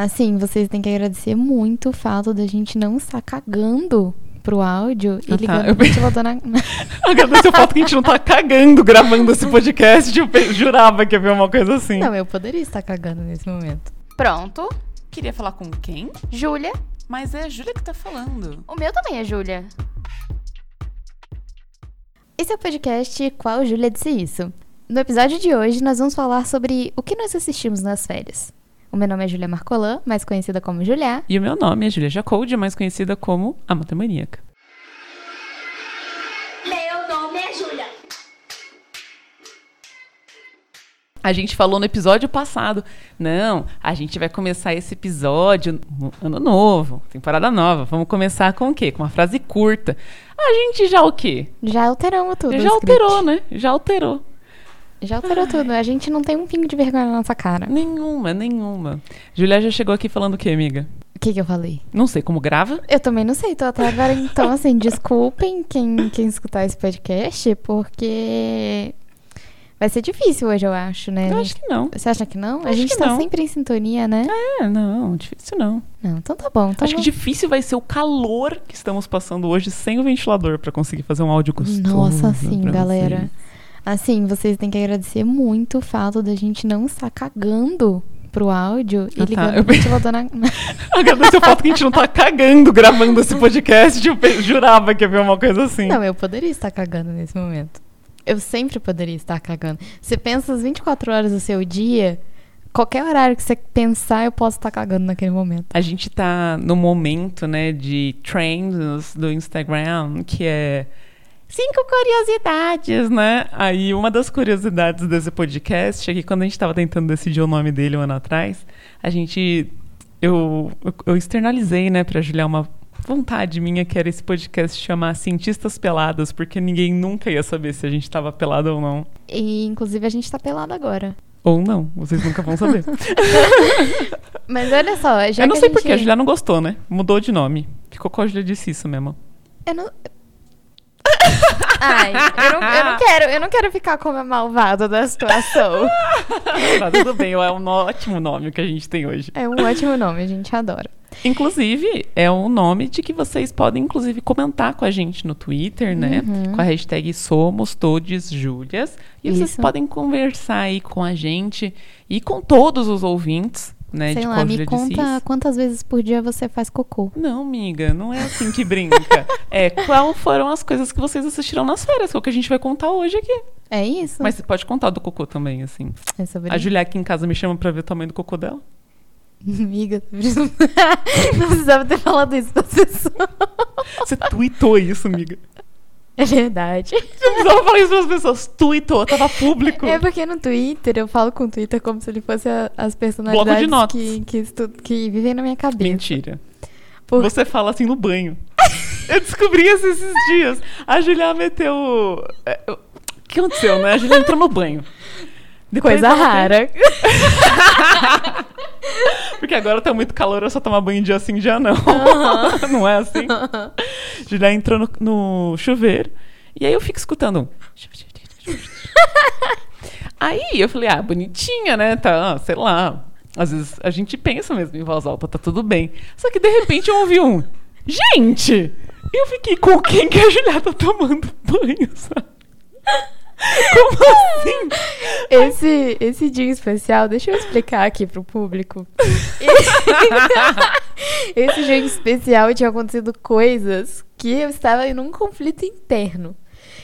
Assim, vocês têm que agradecer muito o fato da gente não estar cagando pro áudio e Ah, tá. ligando Eu o ventilador na. Agradeço o fato que a gente não tá cagando gravando esse podcast. Eu jurava que ia ver uma coisa assim. Não, eu poderia estar cagando nesse momento. Pronto. Queria falar com quem? Júlia. Mas é a Júlia que tá falando. O meu também é Júlia. Esse é o podcast Qual Júlia Disse Isso. No episódio de hoje, nós vamos falar sobre o que nós assistimos nas férias. O meu nome é Julia Marcolan, mais conhecida como Julia. E o meu nome é Julia Jacoldi, mais conhecida como a Matemaníaca. Meu nome é Júlia. A gente falou no episódio passado. Não, a gente vai começar esse episódio no ano novo, temporada nova. Vamos começar com o quê? Com uma frase curta. A gente já o quê? Já alteramos tudo. já script. alterou, né? Já alterou. Já alterou tudo. A gente não tem um pingo de vergonha na nossa cara. Nenhuma, nenhuma. Julia já chegou aqui falando o quê, amiga? O que, que eu falei? Não sei como grava. Eu também não sei, tô até agora. Então, assim, desculpem quem, quem escutar esse podcast, porque vai ser difícil hoje, eu acho, né? Eu acho que não. Você acha que não? a gente que tá não. sempre em sintonia, né? É, não, difícil não. Não, então tá bom. Então Acho que vamos- difícil vai ser o calor que estamos passando hoje sem o ventilador pra conseguir fazer um áudio gostoso. Nossa, sim, galera. vocês. Assim, vocês têm que agradecer muito o fato da gente não estar cagando pro áudio e Ah, tá. ligando Eu o ventilador na. Agradeço o fato que a gente não tá cagando gravando esse podcast. Eu pe- jurava que ia ver uma coisa assim. Não, eu poderia estar cagando nesse momento. Eu sempre poderia estar cagando. Você pensa as 24 horas do seu dia, qualquer horário que você pensar, eu posso estar cagando naquele momento. A gente tá no momento, né, de trends do Instagram, que é cinco curiosidades, né? Aí uma das curiosidades desse podcast é que quando a gente tava tentando decidir o nome dele um ano atrás, a gente eu, eu, externalizei, né, pra Juliar uma vontade minha que era esse podcast chamar Cientistas Peladas, porque ninguém nunca ia saber se a gente tava pelado ou não. E, inclusive, a gente tá pelado agora. Ou não, vocês nunca vão saber. Mas olha só, já eu não sei a porque, a gente... Julia não gostou, né? Mudou de nome. Ficou com a Julia disse isso mesmo. Eu não... Ai, eu não, eu não quero, eu não quero ficar como a malvada da situação. Tá tudo bem, é um ótimo nome que a gente tem hoje. É um ótimo nome, a gente adora. Inclusive, é um nome de que vocês podem, inclusive, comentar com a gente no Twitter, né? Uhum. Com a hashtag Somos Todes Júlias. E vocês Isso. podem conversar aí com a gente e com todos os ouvintes, né? Sei de lá, me conta quantas vezes por dia você faz cocô. Não, amiga, não é assim que brinca. é, qual foram as coisas que vocês assistiram nas férias, que é o que a gente vai contar hoje aqui. É isso? Mas você pode contar do cocô também, assim. é sobre A Julia aqui em casa me chama pra ver o tamanho do cocô dela. Amiga, não precisava ter falado isso pra pessoa. Você tweetou isso, amiga. É verdade. Você precisava falar isso para as pessoas. Tweetou, tava público. É porque no Twitter eu falo com o Twitter como se ele fosse a- as personalidades que, que, estu- que vivem na minha cabeça. Mentira. Por- Você fala assim no banho. Eu descobri isso esses dias. A Julia meteu. é, O que aconteceu, né? A Julia entrou no banho. Depois Coisa rara. Porque agora tá muito calor, eu só tomar banho dia sim, dia não. não é assim? Julia entrou no, no chuveiro. E aí eu fico escutando um. Aí eu falei, ah, bonitinha, né? Tá, sei lá. Às vezes a gente pensa mesmo em voz alta, tá tudo bem. Só que de repente eu ouvi um. Gente! Eu fiquei com quem que a Julia tá tomando banho, sabe? Como assim? Esse, esse dia especial, deixa eu explicar aqui pro público. esse dia especial tinha acontecido coisas que eu estava em um conflito interno.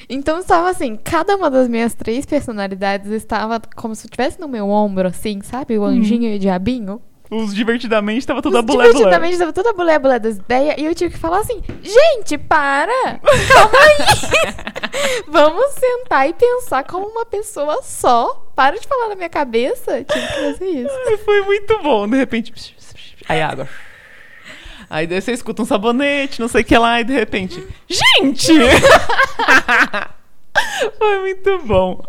Então estava assim, cada uma das minhas três personalidades estava como se estivesse no meu ombro, assim, sabe? O anjinho e o diabinho. Os divertidamente tava toda bulé. Divertidamente estava toda bulé bulé das ideias e eu tive que falar assim: gente, para! Calma aí! Vamos sentar e pensar como uma pessoa só. Para de falar na minha cabeça. Tive que fazer isso. Ai, Foi muito bom. De repente. Aí água. Aí daí você escuta um sabonete, não sei o que lá, e de repente. Gente! Foi muito bom.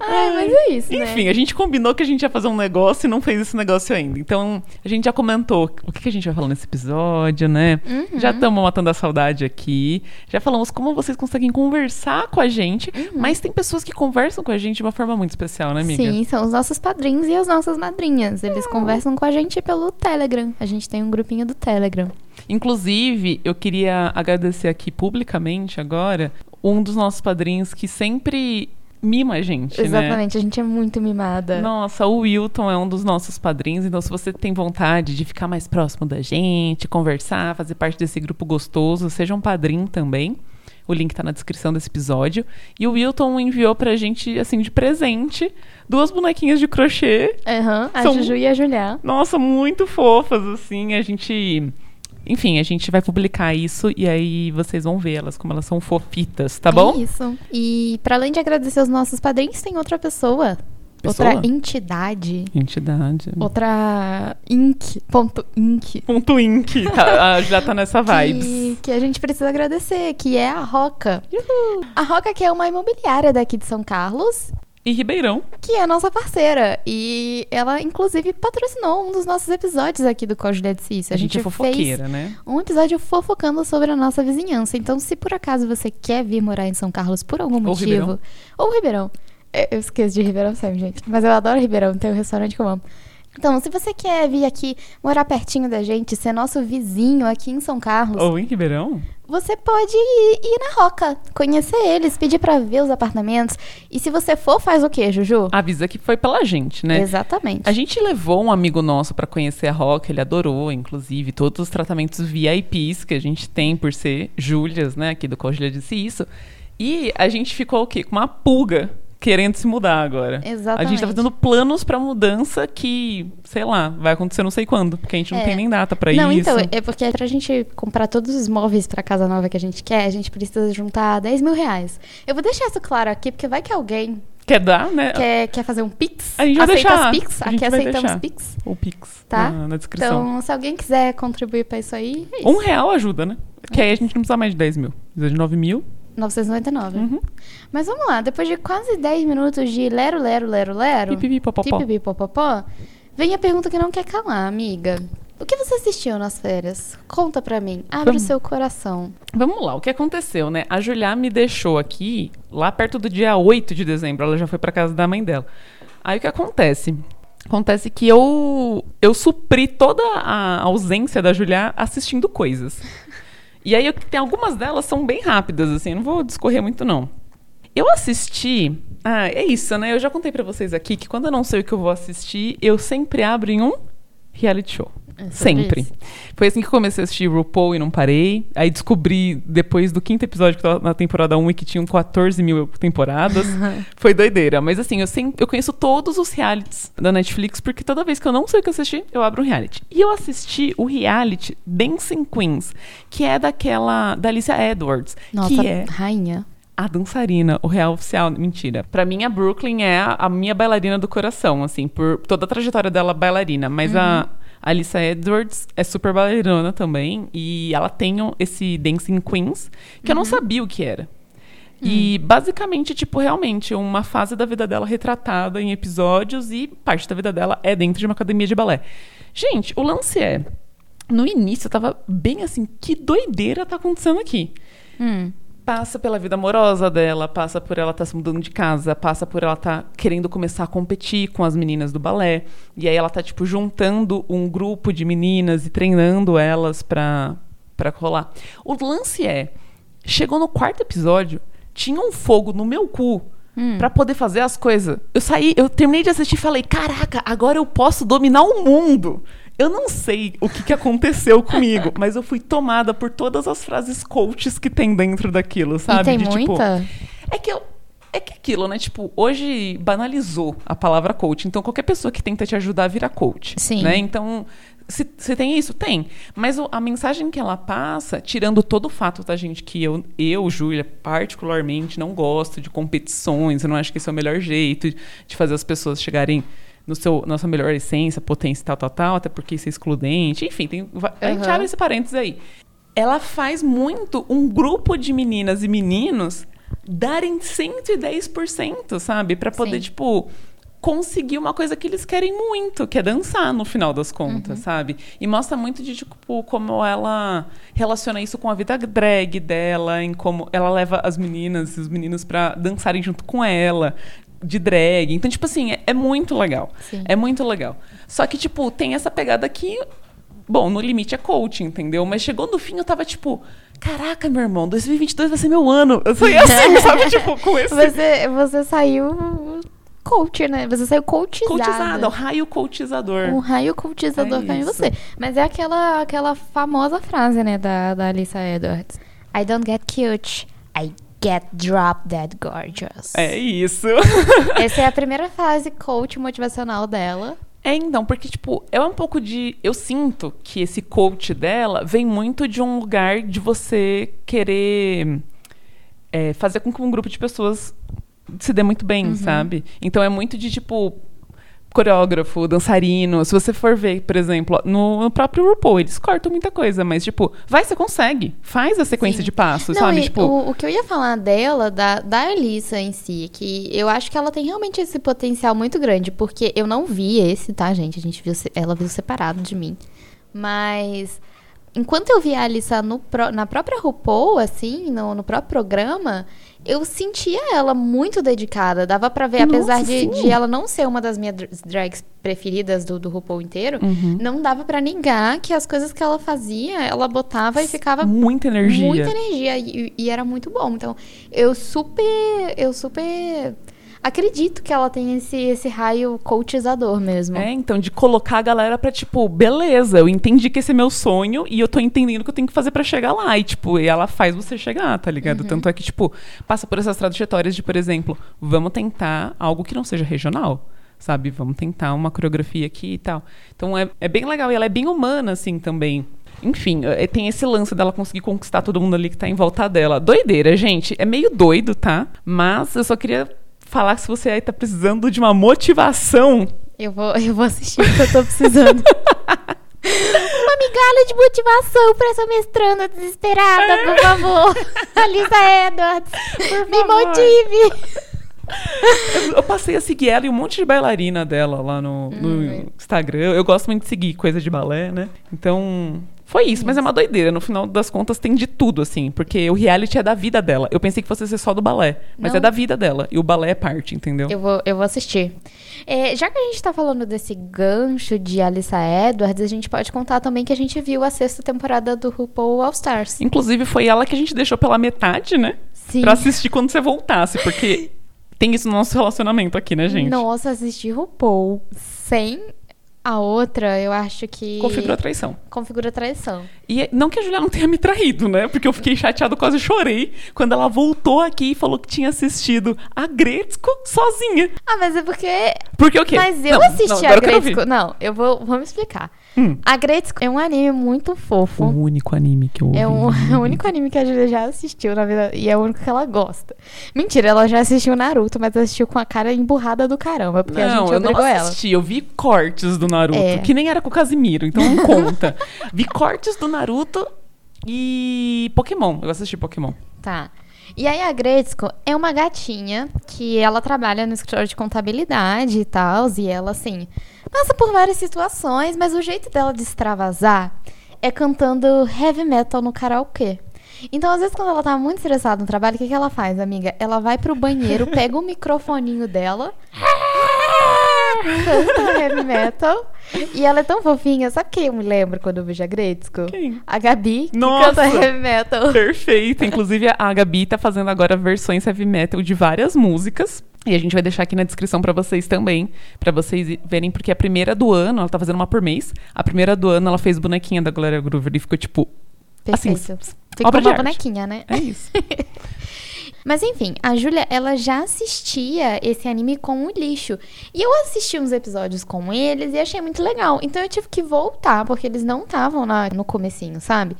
Ai, mas é isso, né? Enfim, a gente combinou que a gente ia fazer um negócio e não fez esse negócio ainda. Então, a gente já comentou o que que a gente vai falar nesse episódio, né? Uhum. Já estamos matando a saudade aqui. Já falamos como vocês conseguem conversar com a gente. Mas tem pessoas que conversam com a gente de uma forma muito especial, né, amiga? Sim, são os nossos padrinhos e as nossas madrinhas. Eles conversam com a gente pelo Telegram. A gente tem um grupinho do Telegram. Inclusive, eu queria agradecer aqui publicamente agora um dos nossos padrinhos que sempre mima a gente, né? Exatamente, a gente é muito mimada. Nossa, o Wilton é um dos nossos padrinhos, então se você tem vontade de ficar mais próximo da gente, conversar, fazer parte desse grupo gostoso, seja um padrinho também. O link tá na descrição desse episódio. E o Wilton enviou pra gente, assim, de presente, duas bonequinhas de crochê. Aham, a São- Juju e a Julia. Nossa, muito fofas, assim. A gente. Enfim, a gente vai publicar isso e aí vocês vão ver elas, como elas são fofitas, tá bom? É isso. E para além de agradecer os nossos padrinhos, tem outra pessoa. Pessoa? Outra entidade. Entidade. Outra Inc. Ponto Inc. Ponto Inc. Tá, já tá nessa vibes. Que, que a gente precisa agradecer, que é a Roca. A Roca que é uma imobiliária daqui de São Carlos, E Ribeirão. que é nossa parceira. E ela, inclusive, patrocinou um dos nossos episódios aqui do Código de Cício. A, gente, é fez fofoqueira, né? um episódio fofocando sobre a nossa vizinhança. Então, se por acaso você quer vir morar em São Carlos por algum motivo. Ribeirão. Ou Ribeirão. Eu eu esqueço de Ribeirão sempre, gente. Mas eu adoro Ribeirão, tem um restaurante que eu amo. Então, se você quer vir aqui morar pertinho da gente, ser nosso vizinho aqui em São Carlos, Ou em Ribeirão? você pode ir, ir na Roca, conhecer eles, pedir pra ver os apartamentos. E se você for, faz o quê, Juju? Avisa que foi pela gente, né? Exatamente. A gente levou um amigo nosso pra conhecer a Rock, ele adorou, inclusive, todos os tratamentos VIPs que a gente tem por ser Júlias, né? Aqui do Cogilha disse isso. E a gente ficou o quê? Com uma pulga querendo se mudar agora. Exatamente. A gente tá fazendo planos pra mudança que, sei lá, vai acontecer não sei quando, porque a gente não É. tem nem data pra Não, isso. então, é porque pra gente comprar todos os móveis pra casa nova que a gente quer, a gente precisa juntar 10 mil reais. Eu vou deixar isso claro aqui, porque vai que alguém Quer dar, né? quer, quer fazer um Pix. A gente vai Aceita deixar. Pix? A Aqui aceitamos. Pix. O Pix Tá? na, na descrição. Então, se alguém quiser contribuir pra isso aí, é isso. Um real ajuda, né? Que aí a gente não precisa mais de 10 mil. Precisa de 9 mil. 999. Uhum. Mas vamos lá, depois de quase 10 minutos de lero, lero, lero, lero. Pipipi, popopó. vem a pergunta que não quer calar, amiga. O que você assistiu nas férias? Conta pra mim. Abre Vamos. o seu coração. Vamos lá, o que aconteceu, né? A Julia me deixou aqui lá perto do dia 8 de dezembro. Ela já foi pra casa da mãe dela. Aí o que acontece? Acontece que eu eu supri toda a ausência da Julia assistindo coisas. E aí tem algumas delas são bem rápidas assim, não vou discorrer muito não. Eu assisti, ah, é isso, né? Eu já contei pra vocês aqui que quando eu não sei o que eu vou assistir, eu sempre abro em um reality show. É Sempre. isso. Foi assim que comecei a assistir RuPaul e não parei. Aí descobri, depois do quinto episódio que tava na temporada 1 e que tinham 14 mil temporadas. Foi doideira. Mas assim, eu, sempre, eu conheço todos os realities da Netflix, porque toda vez que eu não sei o que assistir, eu abro um reality. E eu assisti o reality Dancing Queens, que é daquela. da Alicia Edwards. Nossa, que é rainha. A dançarina, o real oficial, mentira. Pra mim, a Brooklyn é a, minha bailarina do coração, assim, por toda a trajetória dela bailarina. Mas a Alissa Edwards é super bailarina também. E ela tem esse Dancing Queens, que eu não sabia o que era. E basicamente, tipo, realmente, uma fase da vida dela retratada em episódios e parte da vida dela é dentro de uma academia de balé. Gente, o lance é. No início eu tava bem assim, que doideira tá acontecendo aqui? Hum. Passa pela vida amorosa dela, passa por ela estar se mudando de casa, passa por ela estar querendo começar a competir com as meninas do balé. E aí ela tá, tipo, juntando um grupo de meninas e treinando elas pra, pra rolar. O lance é, chegou no quarto episódio, tinha um fogo no meu cu pra poder fazer as coisas. Eu saí, eu terminei de assistir e falei, caraca, agora eu posso dominar o mundo. Eu não sei o que, que aconteceu comigo, mas eu fui tomada por todas as frases coaches que tem dentro daquilo, sabe? e tem De, tipo, muita? é que eu. É que aquilo, né? Tipo, hoje banalizou a palavra coach. Então, qualquer pessoa que tenta te ajudar vira coach. Sim. Né? Então, se, se tem isso? Tem. Mas o- a mensagem que ela passa, tirando todo o fato da gente que eu, eu, Júlia, particularmente, não gosto de competições, eu não acho que esse é o melhor jeito de fazer as pessoas chegarem no seu, na sua melhor essência, potência, tal, tal, tal, até porque isso é excludente. Enfim, tem, a gente abre esse parênteses aí. Ela faz muito um grupo de meninas e meninos darem 110%, sabe? Pra poder, Sim. tipo, conseguir uma coisa que eles querem muito, que é dançar no final das contas, Uhum. sabe? E mostra muito de, tipo, como ela relaciona isso com a vida drag dela, em como ela leva as meninas e os meninos pra dançarem junto com ela. De drag. Então, tipo assim, é, é muito legal. Sim. É muito legal. Só que, tipo, tem essa pegada que Bom, no limite é coaching, entendeu? Mas chegou no fim, eu tava tipo, caraca, meu irmão, 2022 vai ser meu ano. Eu saí assim, sabe? Tipo, com esse Você, você saiu coach, né? Você saiu coachizada. coachizado, o raio coachizador. Um raio coachizador É caiu em você. Mas é aquela, aquela famosa frase, né, da, da Alissa Edwards. I don't get cute, I get drop dead gorgeous. É isso. Essa é a primeira frase coach motivacional dela. É, então, porque, tipo, é um pouco de. Eu sinto que esse coach dela vem muito de um lugar de você querer é, fazer com que um grupo de pessoas se dê muito bem, sabe? Então é muito de, tipo, coreógrafo, dançarino. Se você for ver, por exemplo, no, no próprio RuPaul, eles cortam muita coisa, mas, tipo, vai, você consegue. Faz a sequência Sim. de passos, Não, sabe? Tipo, o, o que eu ia falar dela, da, da Alissa em si, é que eu acho que ela tem realmente esse potencial muito grande, porque eu não vi esse, tá, gente? A gente viu, ela viu separado de mim. Mas enquanto eu vi a Alissa no na própria RuPaul, assim, no, no próprio programa, eu sentia ela muito dedicada. Dava pra ver, apesar Nossa, de, sim. de ela não ser uma das minhas dr- drags preferidas do, do RuPaul inteiro, Uhum. não dava pra negar que as coisas que ela fazia, ela botava e ficava muita energia. Muita energia e, e era muito bom. Então, eu super, eu super acredito que ela tem esse, esse raio coachizador mesmo. É, então, de colocar a galera pra, tipo, beleza, eu entendi que esse é meu sonho e eu tô entendendo o que eu tenho que fazer pra chegar lá. E, tipo, e ela faz você chegar, tá ligado? Tanto é que, tipo, passa por essas trajetórias de, por exemplo, vamos tentar algo que não seja regional. Sabe? Vamos tentar uma coreografia aqui e tal. Então é, é bem legal. E ela é bem humana, assim, também. Enfim, é, tem esse lance dela conseguir conquistar todo mundo ali que tá em volta dela. Doideira, gente. É meio doido, tá? Mas eu só queria falar que se você aí tá precisando de uma motivação Eu vou, eu vou assistir porque eu tô precisando. Uma migalha de motivação pra essa mestranda desesperada, por favor. Alisa Edwards, me favor. motive. Eu, eu passei a seguir ela e um monte de bailarina dela lá no, no Hum. Instagram. Eu gosto muito de seguir coisa de balé, né? Então, foi isso. Mas é uma doideira. No final das contas, tem de tudo, assim. Porque o reality é da vida dela. Eu pensei que fosse ser só do balé. Mas Não. é da vida dela. E o balé é parte, entendeu? Eu vou, eu vou assistir. É, já que a gente tá falando desse gancho de Alissa Edwards, a gente pode contar também que a gente viu a sexta temporada do RuPaul All Stars. Inclusive, foi ela que a gente deixou pela metade, né? Sim. Pra assistir quando você voltasse. Porque tem isso no nosso relacionamento aqui, né, gente? Nossa, assistir RuPaul sem a outra, eu acho que. Configurou a traição. Configura traição. E não que a Julia não tenha me traído, né? Porque eu fiquei chateado, quase chorei quando ela voltou aqui e falou que tinha assistido a Gretzko sozinha. Ah, mas é porque. Porque o quê? Mas eu Não, assisti não, a Gretzko. Não, eu vou. Vamos explicar. Hum. A Gretzko é um anime muito fofo. O único anime que eu ouvi. É um- o único anime que a Julia já assistiu na vida. E é o único que ela gosta. Mentira, ela já assistiu Naruto, mas assistiu com a cara emburrada do caramba. Porque a Não, gente eu não obrigou ela. assisti. Eu vi cortes do Naruto, É. que nem era com o Casimiro, então não conta. vi cortes do Naruto e Pokémon. Eu assisti Pokémon. Tá. E aí a Gretzko é uma gatinha que ela trabalha no escritório de contabilidade e tal, e ela assim passa por várias situações, mas o jeito dela de extravasar é cantando heavy metal no karaokê. Então, às vezes, quando ela tá muito estressada no trabalho, o que, que ela faz, amiga? Ela vai pro banheiro, pega o microfoninho dela, metal, e ela é tão fofinha. Sabe quem eu me lembro quando eu vejo a Gretzko? Quem? A Gabi, que Nossa! canta heavy metal. Perfeito. Inclusive, a Gabi tá fazendo agora versões heavy metal de várias músicas. E a gente vai deixar aqui na descrição pra vocês também, pra vocês verem, porque a primeira do ano, ela tá fazendo uma por mês. A primeira do ano, ela fez bonequinha da Glória Groover e ficou tipo. Assim, Perfeito. s- Ficou uma bonequinha, né? É isso. Mas enfim, a Júlia, ela já assistia esse anime com o lixo. E eu assisti uns episódios com eles e achei muito legal. Então eu tive que voltar, porque eles não estavam no comecinho, sabe?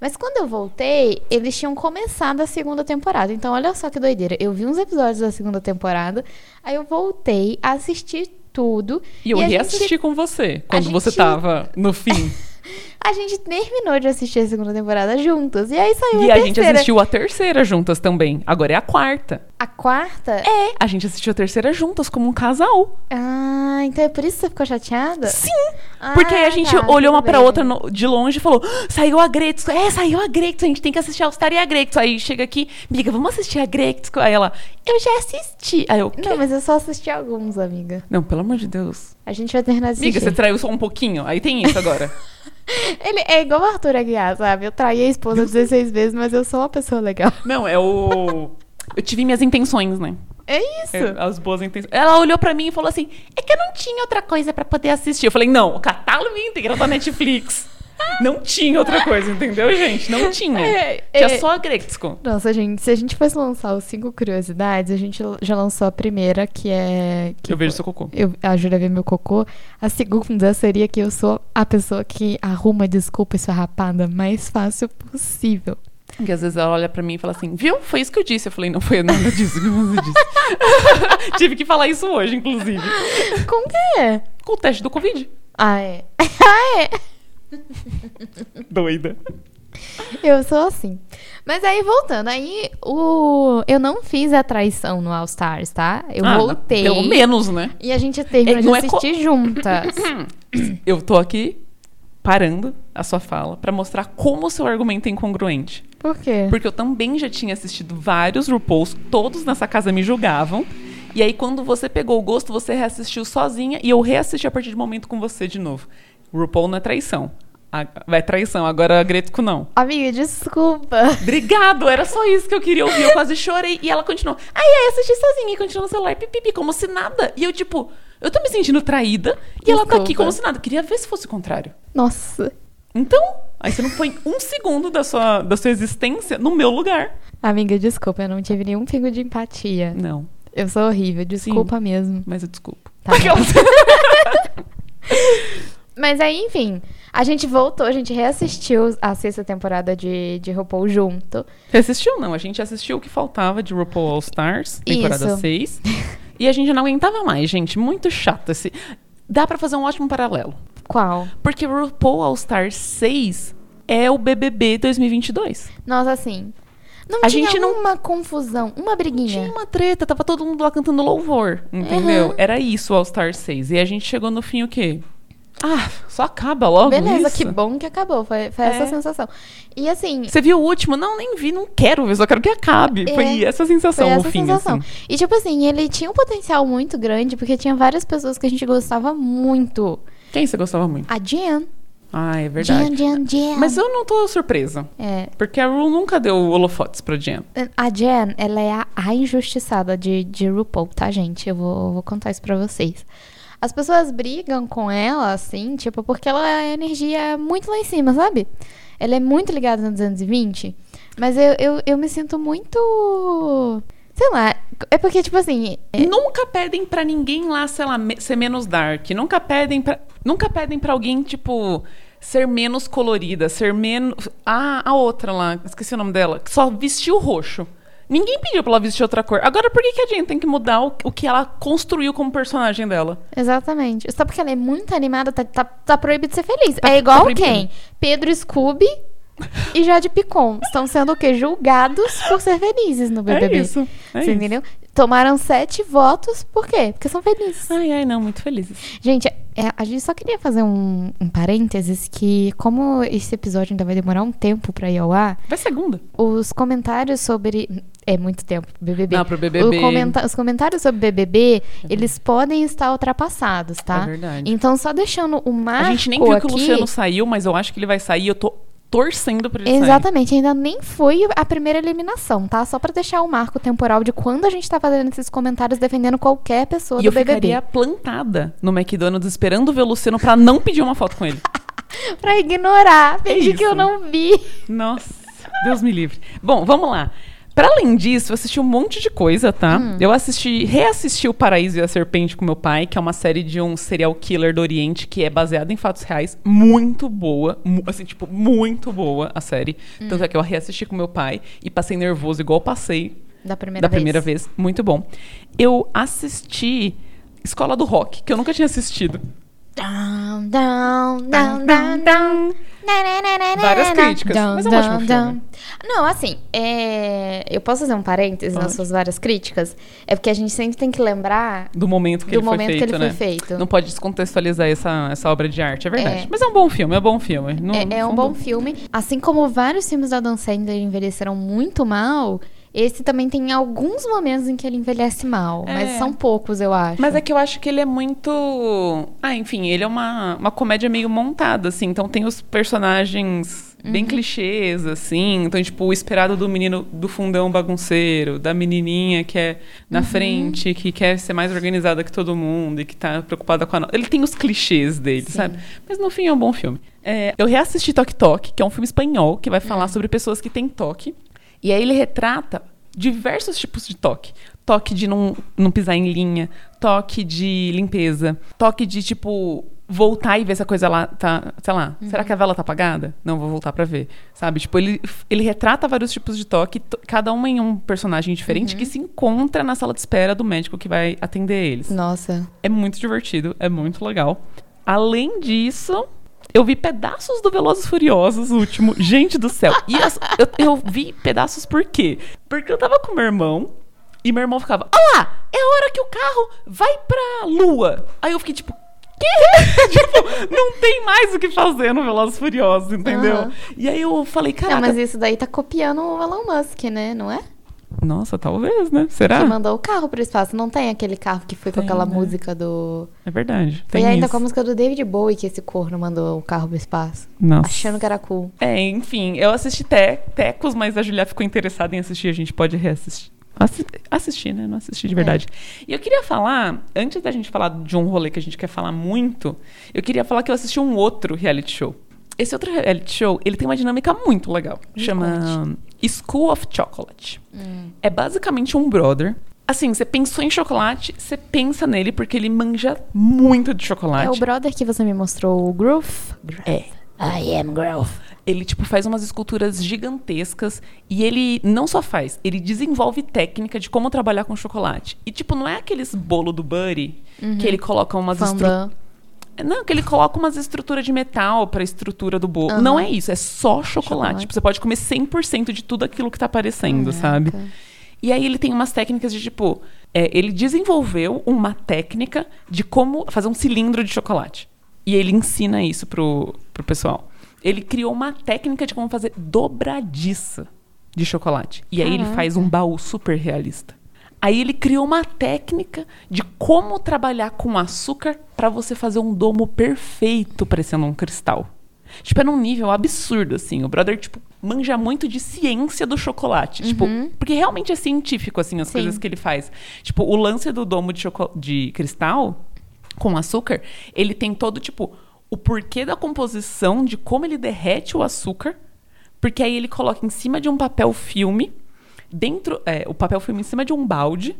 Mas quando eu voltei, eles tinham começado a segunda temporada. Então olha só que doideira. Eu vi uns episódios da segunda temporada, aí eu voltei, assisti tudo. E eu a reassisti gente- com você, quando gente- você tava no fim. A gente terminou de assistir a segunda temporada juntas. E aí saiu E a a gente assistiu a terceira juntas também. Agora é a quarta. A quarta? É, a gente assistiu a terceira juntas como um casal. Ah, então é por isso que você ficou chateada? Sim. Porque aí a Ah, gente tá, olhou uma tudo pra bem. outra no- de longe e falou: "Ah, saiu a Gretzko. É, saiu a Gretzko. A gente tem que assistir a All-Star e a Gretzko. Aí chega aqui, amiga, vamos assistir a Gretzko. Aí ela, eu já assisti. Aí eu, "Quê?" Não, mas eu só assisti alguns, amiga. Não, pelo amor de Deus. A gente vai terminar de assistir. Amiga, você traiu só um pouquinho. Aí tem isso agora. Ele é igual o Arthur Aguiar, sabe? Eu traí a esposa 16 vezes, mas eu sou uma pessoa legal. Não, é o. Eu tive minhas intenções, né? É isso. É, as boas intenções. Ela olhou pra mim e falou assim: é que eu não tinha outra coisa pra poder assistir. Eu falei: não, o catálogo inteiro da Netflix. Não tinha outra coisa, entendeu, gente? Não tinha. É, Tinha é. só a Gretzko. Nossa, gente, se a gente fosse lançar os cinco curiosidades, a gente já lançou a primeira, que é. Que Eu vejo seu cocô. eu, a Júlia vê meu cocô. A segunda seria que eu sou a pessoa que arruma desculpa esfarrapada mais fácil possível. Porque às vezes ela olha pra mim e fala assim: viu? Foi isso que eu disse. Eu falei: não foi nada disso que você disse. Tive que falar isso hoje, inclusive. Com o quê? Com o teste do Covid. Ah, é. ah, é. Doida. Eu sou assim. Mas aí, voltando, aí o... eu não fiz a traição no All Stars, tá? Eu Ah, voltei. Pelo menos, né? E a gente terminou É, de é co- assistir juntas. Eu tô aqui parando a sua fala pra mostrar como o seu argumento é incongruente. Por quê? Porque eu também já tinha assistido vários RuPaul's, todos nessa casa me julgavam. E aí, quando você pegou o gosto, você reassistiu sozinha e eu reassisti a partir do momento com você de novo. RuPaul não é traição. A- vai traição, agora a não. Amiga, desculpa. Obrigado, era só isso que eu queria ouvir. Eu quase chorei. E ela continuou. Aí, aí, assisti sozinha e continuou no celular, pipipi, como se nada. E eu, tipo, eu tô me sentindo traída e ela tá aqui Desculpa. como se nada. Queria ver se fosse o contrário. Nossa. Então, aí você não põe um segundo da sua, da sua existência no meu lugar. Amiga, desculpa, eu não tive nenhum pingo de empatia. Não, Eu sou horrível, desculpa mesmo. mas eu desculpo. Tá Mas aí, enfim, a gente voltou, a gente reassistiu a sexta temporada de, de RuPaul junto. Você assistiu? Não, a gente assistiu o que faltava de RuPaul All Stars, temporada Isso. 6. e a gente não aguentava mais, gente. Muito chato esse. Dá pra fazer um ótimo paralelo. Qual? Porque RuPaul All Stars 6 é o BBB 2022. Nossa, assim. Não A tinha gente não- uma confusão, uma briguinha. Tinha uma treta, tava todo mundo lá cantando louvor, entendeu? Uhum. Era isso o All Stars 6. E a gente chegou no fim o quê? Ah, só acaba logo Beleza, isso. que bom que acabou. Foi, foi essa É. sensação. E assim, Você viu o último? Não, nem vi, não quero ver, só quero que acabe. É, Foi essa sensação foi essa fim, sensação. assim. E tipo assim, ele tinha um potencial muito grande, porque tinha várias pessoas que a gente gostava muito. Quem você gostava muito? A Jan. Ah, é verdade. Jan, Jan, Jan. Mas eu não tô surpresa. É, Porque a Ru nunca deu holofotes pra Jen. a Jan, ela é a, a injustiçada de, de RuPaul, tá, gente? Eu vou, vou contar isso pra vocês. As pessoas brigam com ela, assim, tipo, porque ela é energia muito lá em cima, sabe? Ela é muito ligada no 220. Mas eu, eu, eu me sinto muito. Sei lá. É porque, tipo assim. é- Nunca pedem pra ninguém lá, sei lá, ser menos dark. Nunca pedem pra, nunca pedem pra alguém, tipo, ser menos colorida, ser menos. Ah, a outra lá, esqueci o nome dela, que só vestiu roxo. Ninguém pediu pra ela vestir outra cor. Agora, por que, que a gente tem que mudar o, o que ela construiu como personagem dela? Exatamente. Só porque ela é muito animada, tá, tá, tá proibido de ser feliz. Tá- é igual tá quem? Pedro Scooby e Jade Picon. Estão sendo o quê? Julgados por ser felizes no BBB. É isso. É Você isso. entendeu? Tomaram sete votos, por quê? Porque são felizes. Ai, ai, não, muito felizes. Gente, é, a gente só queria fazer um, um parênteses que, como esse episódio ainda vai demorar um tempo pra ir ao ar, Vai segunda. os comentários sobre. É muito tempo pro BBB. Não, pro BBB. Comenta- Os comentários sobre BBB, eles podem estar ultrapassados, tá? É verdade. Então, só deixando o marco A gente nem viu aqui, que o Luciano saiu, mas eu acho que ele vai sair. Eu tô torcendo pra ele sair. Exatamente, ainda nem foi a primeira eliminação, tá? Só pra deixar o marco temporal de quando a gente tá fazendo esses comentários defendendo qualquer pessoa E do eu BBB. ficaria plantada no McDonald's esperando ver o Luciano pra não pedir uma foto com ele. Pra ignorar, fingir que isso. eu não vi. Nossa, Deus me livre. Bom, vamos lá. Pra além disso, eu assisti um monte de coisa, tá? Hum. Eu assisti, reassisti O Paraíso e a Serpente com meu pai, que é uma série de um serial killer do Oriente que é baseada em fatos reais. Muito boa. mu- assim, tipo, muito boa a série. Hum. Tanto é que eu reassisti com meu pai e passei nervoso igual passei Da primeira da vez. primeira vez. Muito bom. Eu assisti Escola do Rock, que eu nunca tinha assistido. Down, down, down, down, down. Várias críticas, mas é um ótimo filme. Não, assim, é... eu posso fazer um parêntese nas Pode. suas várias críticas? É porque a gente sempre tem que lembrar Do momento que do ele foi momento feito, que ele né? foi feito. Não pode descontextualizar essa, essa obra de arte, é verdade. É. Mas é um bom filme, é um bom filme. No- É, é um fundo- bom filme. Assim como vários filmes da Dan Sandler envelheceram muito mal, esse também tem alguns momentos em que ele envelhece mal. É. Mas são poucos, eu acho. Mas é que eu acho que ele é muito. Ah, enfim, ele é uma, uma comédia meio montada, assim. Então tem os personagens Uhum. bem clichês, assim. Então, tipo, o esperado do menino do fundão bagunceiro, da menininha que é na Uhum. frente, que quer ser mais organizada que todo mundo e que tá preocupada com a. Ele tem os clichês dele, Sim. sabe? Mas no fim é um bom filme. É, eu reassisti Tok Tok, que é um filme espanhol que vai falar sobre pessoas que têm toque. E aí ele retrata diversos tipos de toque. Toque de não, não pisar em linha, toque de limpeza, toque de, tipo, voltar e ver se a coisa lá tá, sei lá, será que a vela tá apagada? Não, vou voltar pra ver, sabe? Tipo, ele, ele retrata vários tipos de toque, to- cada um em um personagem diferente que se encontra na sala de espera do médico que vai atender eles. Nossa. É muito divertido, é muito legal. Além disso, eu vi pedaços do Velozes Furiosos, último. Gente do céu. E as- eu, eu vi pedaços por quê? Porque eu tava com meu irmão e meu irmão ficava: Olha lá, é a hora que o carro vai pra lua. Aí eu fiquei tipo. Quê? tipo, não tem mais o que fazer no Velozes Furiosos, entendeu? Aham. E aí eu falei, caraca. mas isso daí tá copiando o Elon Musk, né? Não é? Nossa, talvez, né? Será? Que mandou o carro pro espaço. Não tem aquele carro que foi com Tem, aquela né? música do. É verdade. Foi ainda isso. com a música do David Bowie que esse corno mandou o carro pro espaço. Nossa. Achando que era cool. É, enfim, eu assisti te Tecos, mas a Julia ficou interessada em assistir, a gente pode reassistir. Assi assistir, né? Não assisti de verdade. E eu queria falar, antes da gente falar de um rolê que a gente quer falar muito, eu queria falar que eu assisti um outro reality show. Esse outro reality show, ele tem uma dinâmica muito legal. Me Chama School of Chocolate. É basicamente um brother. Assim, você pensou em chocolate, você pensa nele porque ele manja muito de chocolate. É o brother que você me mostrou, o Groove? É. I am Groove. Ele, tipo, faz umas esculturas gigantescas e ele não só faz, ele desenvolve técnica de como trabalhar com chocolate. E, tipo, não é aqueles bolo do Buddy que ele coloca umas estruturas. Não, que ele coloca umas estruturas de metal pra estrutura do bolo. Aham. Não é isso, é só chocolate. Chocolate. Tipo, você pode comer 100% de tudo aquilo que tá aparecendo, sabe? Caraca. E aí ele tem umas técnicas de tipo. é, ele desenvolveu uma técnica de como fazer um cilindro de chocolate. E ele ensina isso pro, pro pessoal. Ele criou uma técnica de como fazer dobradiça de chocolate. E aí ele Caraca. faz um baú super realista. Aí ele criou uma técnica de como trabalhar com açúcar para você fazer um domo perfeito, parecendo um cristal. Tipo, é num nível absurdo, assim. O brother, tipo, manja muito de ciência do chocolate. Tipo, porque realmente é científico, assim, as Sim. coisas que ele faz. Tipo, o lance do domo de, de cristal com açúcar, ele tem todo, tipo, o porquê da composição, de como ele derrete o açúcar. Porque aí ele coloca em cima de um papel filme, dentro, é, o papel filme em cima de um balde,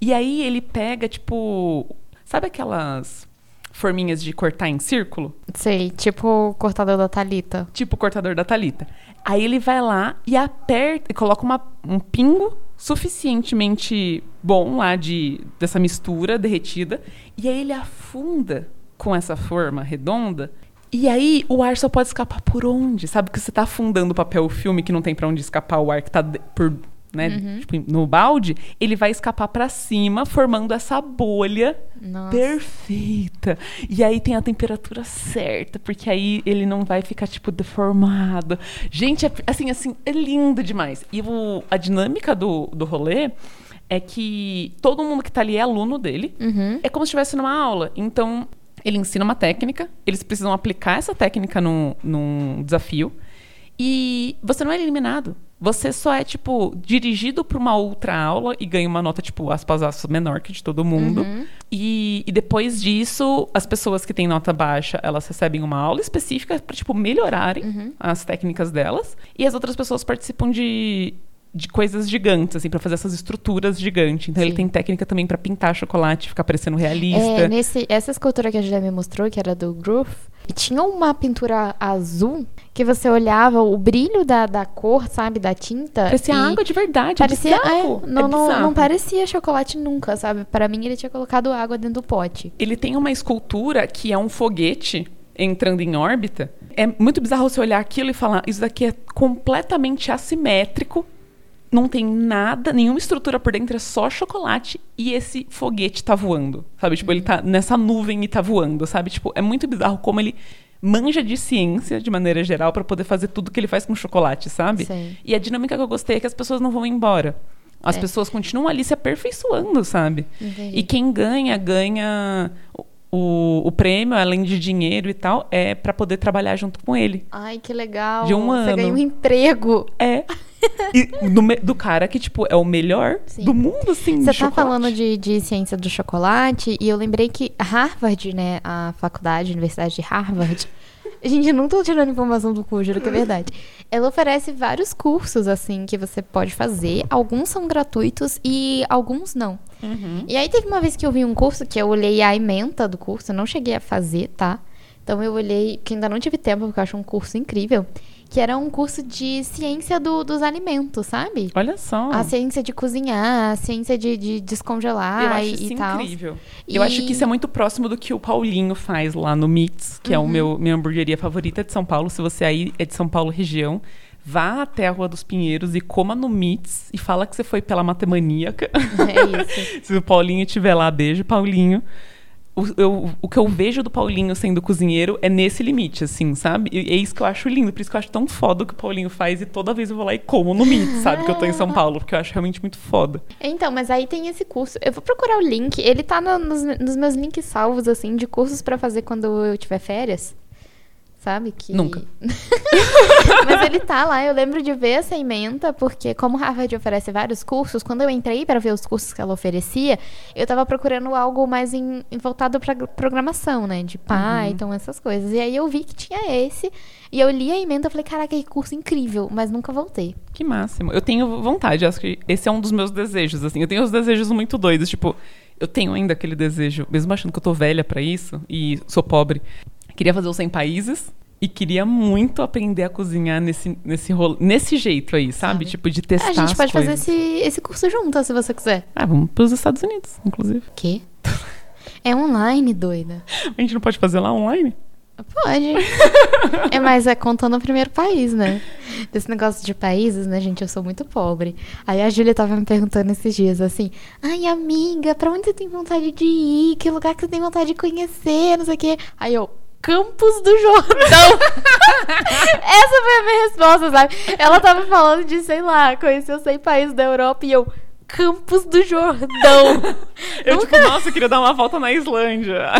e aí ele pega, tipo, sabe aquelas forminhas de cortar em círculo? Sei, tipo o cortador da Thalita. tipo o cortador da Talita. Aí ele vai lá e aperta e coloca uma- um pingo suficientemente bom lá de dessa mistura derretida e aí ele afunda com essa forma redonda. E aí o ar só pode escapar por onde? Sabe que você tá afundando o papel filme que não tem pra onde escapar o ar que tá de- por né, tipo, no balde, ele vai escapar pra cima, formando essa bolha Nossa. perfeita. E aí tem a temperatura certa, porque aí ele não vai ficar, tipo, deformado. Gente, é, assim, assim, é lindo demais. E o- a dinâmica do, do rolê é que todo mundo que tá ali é aluno dele. Uhum. É como se estivesse numa aula. Então, ele ensina uma técnica, eles precisam aplicar essa técnica num, num desafio. E você não é eliminado. Você só é, tipo, dirigido para uma outra aula e ganha uma nota, tipo, aspas, aspas, menor que de todo mundo. Uhum. E, e depois disso, as pessoas que têm nota baixa, elas recebem uma aula específica para, tipo, melhorarem Uhum. as técnicas delas. E as outras pessoas participam de, de coisas gigantes, assim, para fazer essas estruturas gigantes. Então, ele Sim. tem técnica também para pintar chocolate, ficar parecendo realista. É, nesse, essa escultura que a Julia me mostrou, que era do Groove, tinha uma pintura azul que você olhava o brilho da, da cor, sabe, da tinta. Parecia água de verdade. Parecia, é bizarro. é, não, É não, não parecia chocolate nunca, sabe? Para mim ele tinha colocado água dentro do pote. Ele tem uma escultura que é um foguete entrando em órbita. é muito bizarro você olhar aquilo e falar: isso daqui é completamente assimétrico. Não tem nada, nenhuma estrutura por dentro, é só chocolate e esse foguete tá voando. Sabe? Tipo, ele tá nessa nuvem e tá voando, sabe? Tipo, é muito bizarro como ele manja de ciência de maneira geral para poder fazer tudo que ele faz com chocolate, sabe? Sim. E a dinâmica que eu gostei é que as pessoas não vão embora. As É. pessoas continuam ali se aperfeiçoando, sabe? Entendi. E quem ganha, ganha o, o prêmio, além de dinheiro e tal, é para poder trabalhar junto com ele. Ai, que legal. De um Você ano. ganha um emprego. É. E do, do cara que, tipo, é o melhor Sim. do mundo, assim, Você tá chocolate. falando de, de ciência do chocolate e eu lembrei que Harvard, né, a faculdade, a Universidade de Harvard, gente, eu não tô tirando informação do cu, juro que é verdade. Ela oferece vários cursos, assim, que você pode fazer. Alguns são gratuitos e alguns não. Uhum. E aí teve uma vez que eu vi um curso que eu olhei a ementa do curso, eu não cheguei a fazer, tá? Então eu olhei, que ainda não tive tempo, porque eu acho um curso incrível, que era um curso de ciência do- dos alimentos, sabe? Olha só. A ciência de cozinhar, a ciência de, de descongelar eu acho e, isso e tal. incrível. E- Eu acho que isso é muito próximo do que o Paulinho faz lá no Mits, que é Uhum. o meu minha hamburgueria favorita de São Paulo. Se você aí é de São Paulo região, vá até a Rua dos Pinheiros e coma no Mits e fala que você foi pela matemaníaca. É isso. Se o Paulinho estiver lá, beijo, Paulinho. O, eu- o que eu vejo do Paulinho sendo cozinheiro é nesse limite, assim, sabe? E é isso que eu acho lindo, por isso que eu acho tão foda o que o Paulinho faz e toda vez eu vou lá e como no Meet, sabe? Que eu tô em São Paulo, porque eu acho realmente muito foda. Então, mas aí tem esse curso. Eu vou procurar o link. Ele tá no- nos, nos meus links salvos, assim, de cursos pra fazer quando eu tiver férias. Sabe? Que... Nunca. Mas ele tá lá, eu lembro de ver essa ementa, porque como Harvard oferece vários cursos, quando eu entrei para ver os cursos que ela oferecia, eu tava procurando algo mais em, voltado pra programação, né? De Python, essas coisas. E aí eu vi que tinha esse, e eu li a ementa e falei, caraca, que curso incrível, mas nunca voltei. Que máximo. Eu tenho vontade, acho que esse é um dos meus desejos, assim. Eu tenho os desejos muito doidos, tipo, eu tenho ainda aquele desejo, mesmo achando que eu tô velha pra isso e sou pobre, queria fazer os 100 países e queria muito aprender a cozinhar nesse, nesse, rolo, nesse jeito aí, sabe? Sabe. Tipo, de testar a gente pode fazer coisas. esse, esse curso junto, se você quiser. Ah, vamos pros Estados Unidos, inclusive. Quê? É online, doida. A gente não pode fazer lá online? Pode. é, mas é contando o primeiro país, né? Desse negócio de países, né, gente? Eu sou muito pobre. Aí a Júlia tava me perguntando esses dias assim: Ai, amiga, pra onde você tem vontade de ir? Que lugar que você tem vontade de conhecer? Não sei o quê. Aí eu. Campos do Jordão. Essa foi a minha resposta, sabe? Ela tava falando de, sei lá, conhecer os 100 países da Europa e eu. Campos do Jordão. Eu, tipo, nossa, eu queria dar uma volta na Islândia.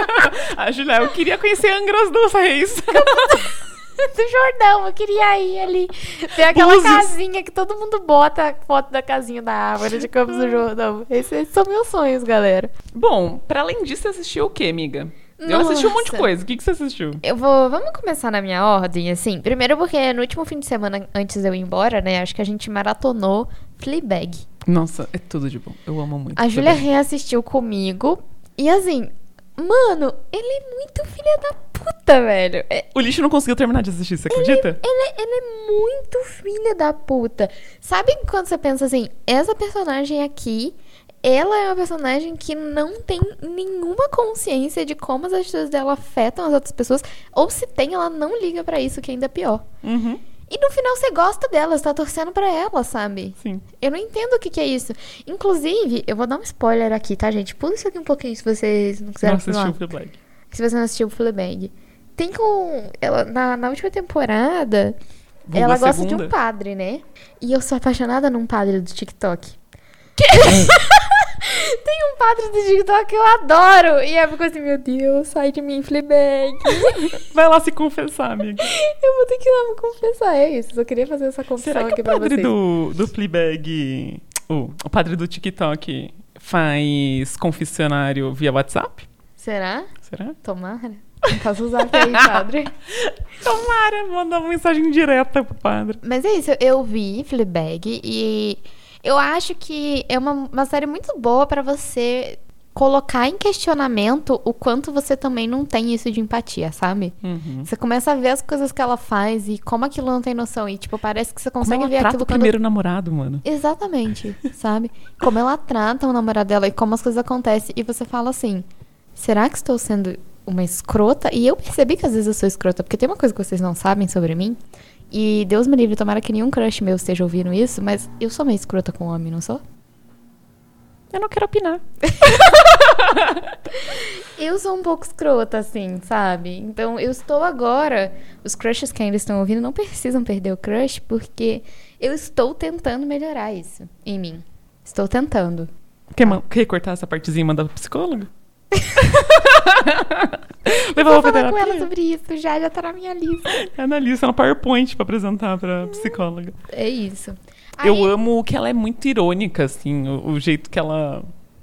a Julia, eu queria conhecer Angras dos Reis. do Jordão, eu queria ir ali. Tem aquela Búzios. casinha que todo mundo bota a foto da casinha da árvore de Campos do Jordão. Esses, esses são meus sonhos, galera. Bom, pra além disso, você assistiu o quê, amiga? Eu assisti um monte de coisa. O que, que você assistiu? Eu vou. Vamos começar na minha ordem, assim. Primeiro porque no último fim de semana, antes de eu ir embora, né? Acho que a gente maratonou Fleabag. Nossa, é tudo de bom. Eu amo muito. A Júlia reassistiu comigo. E assim, mano, ele é muito filha da puta, velho. É- O lixo não conseguiu terminar de assistir, você acredita? Ele, ele é muito filha da puta. Sabe quando você pensa assim, essa personagem aqui, ela é uma personagem que não tem nenhuma consciência de como as atitudes dela afetam as outras pessoas, ou se tem, ela não liga pra isso, que ainda é pior. Uhum, E no final você gosta dela, você tá torcendo pra ela, sabe? sim. Eu não entendo o que, que é isso. Inclusive, eu vou dar um spoiler aqui, tá, gente? Pula isso aqui um pouquinho se vocês não Não quiserem assistiu pular. o Fleabag. Se você não assistiu Fleabag. Tem com. Ela, na, na última temporada, Vulgo ela gosta de segunda? um padre, né? E eu sou apaixonada num padre do TikTok. Tem um padre do TikTok que eu adoro. E é porque assim, meu Deus, sai de mim, Fleabag. Vai lá se confessar, amiga. eu vou ter que ir lá me confessar. É isso, só queria fazer essa confissão Será que aqui o pra padre vocês. do, do Fleabag... O, o padre do TikTok faz confessionário via WhatsApp? Será? Será? Tomara. Não posso usar aí, padre. Tomara, mandar uma mensagem direta pro padre. Mas é isso, eu vi Fleabag e eu acho que é uma, uma série muito boa pra você colocar em questionamento o quanto você também não tem isso de empatia, sabe? Uhum. Você começa a ver as coisas que ela faz e como aquilo não tem noção. E, tipo, parece que você Como consegue ela ver trata aquilo o quando... primeiro namorado, mano. Exatamente, sabe? Como ela trata o namorado dela e como as coisas acontecem. E você fala assim, será que estou sendo uma escrota. E eu percebi que às vezes eu sou escrota, porque tem uma coisa que vocês não sabem sobre mim. E Deus me livre, tomara que nenhum crush meu esteja ouvindo isso, mas eu sou meio escrota com homem, não sou? Eu não quero opinar. Eu sou um pouco escrota, assim, sabe? Então eu estou agora. Os crushes que ainda estão ouvindo não precisam perder o crush, porque eu estou tentando melhorar isso em mim. Estou tentando. Quer, quer cortar essa partezinha e mandar pra psicóloga? Levar Vou falar com ela sobre isso, já, já tá na minha lista. Analista no PowerPoint pra apresentar pra psicóloga. É isso. Eu Aí- amo que ela é muito irônica, assim, o, o jeito que ela.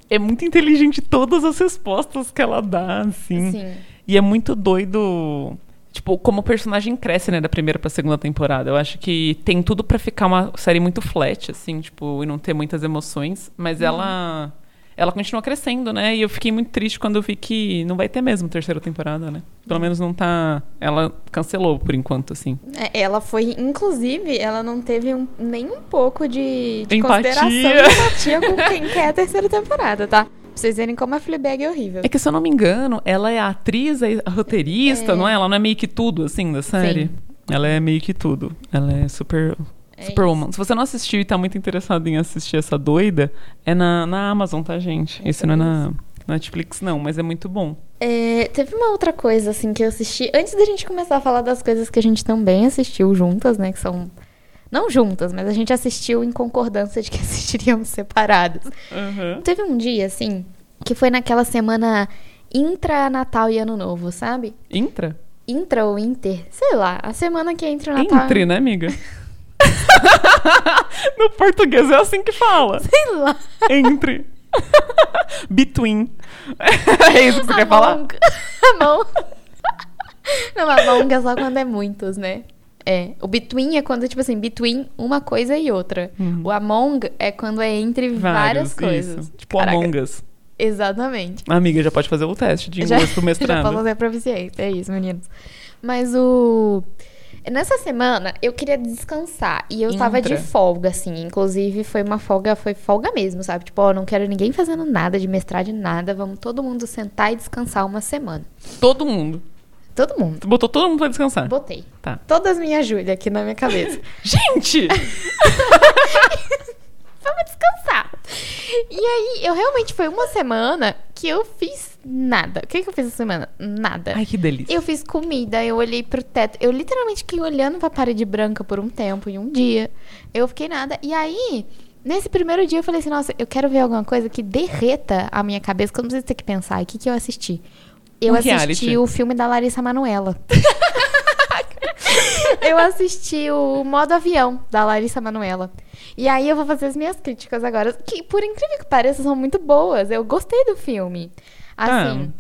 É muito inteligente todas as respostas que ela dá, assim. Sim. E é muito doido. Tipo, como o personagem cresce, né, da primeira pra segunda temporada. Eu acho que tem tudo pra ficar uma série muito flat, assim, tipo, e não ter muitas emoções. Mas Uhum. ela. Ela continua crescendo, né? E eu fiquei muito triste quando eu vi que não vai ter mesmo terceira temporada, né? Pelo menos não tá. Ela cancelou por enquanto, assim. É, Ela foi, inclusive, ela não teve um- nem um pouco de, de Empatia. consideração empatia com quem quer a terceira temporada, tá? Pra vocês verem como a Fleabag é horrível. É que, se eu não me engano, ela é a atriz, a roteirista, É. não é? Ela não é meio que tudo, assim, da série. Sim. Ela é meio que tudo. Ela é super. É Superwoman. Se você não assistiu e tá muito interessado em assistir essa doida, é na, na Amazon, tá, gente? É Esse não é na Netflix, não, mas é muito bom. É, teve uma outra coisa, assim, que eu assisti. Antes da gente começar a falar das coisas que a gente também assistiu juntas, né? Que são. Não juntas, mas a gente assistiu em concordância de que assistiríamos separados. Teve um dia, assim, que foi naquela semana intra-Natal e Ano Novo, sabe? Intra? Intra ou Inter? Sei lá, a semana que é entre o Natal. Entre, né, amiga? no português é assim que fala. Sei lá. Entre. Between. é isso que você quer falar? Among. Não, Among é só quando é muitos, né? É. O between é quando, tipo assim, between uma coisa e outra. Uhum. O among é quando é entre várias coisas. Isso. Tipo Caraca. Among Us. Exatamente. Amiga, já pode fazer o teste de Já, inglês pro já mestrado. posso fazer proficiência. É isso, meninos. Mas o. Nessa semana eu queria descansar e eu tava de Intra. folga, assim. Inclusive foi uma folga, foi folga mesmo, sabe? Tipo, ó, não quero ninguém fazendo nada de mestrado de nada. Vamos todo mundo sentar e descansar uma semana. Todo mundo. Todo mundo. Tu botou todo mundo pra descansar. Botei. Tá. Todas minhas Júlia aqui na minha cabeça. Gente! Vamos descansar. E aí, eu realmente foi uma semana que eu fiz nada. O que, que eu fiz essa semana? Nada. Ai, que delícia. Eu fiz comida, eu olhei pro teto. Eu literalmente fiquei olhando pra parede branca por um tempo, em um dia. Eu fiquei nada. E aí, nesse primeiro dia, eu falei assim: nossa, eu quero ver alguma coisa que derreta a minha cabeça, que eu não preciso ter que pensar. O que, que eu assisti? Eu Um assisti reality. o filme da Larissa Manoela. eu assisti o Modo Avião da Larissa Manoela. E aí eu vou fazer as minhas críticas agora, que por incrível que pareça são muito boas. Eu gostei do filme. Assim,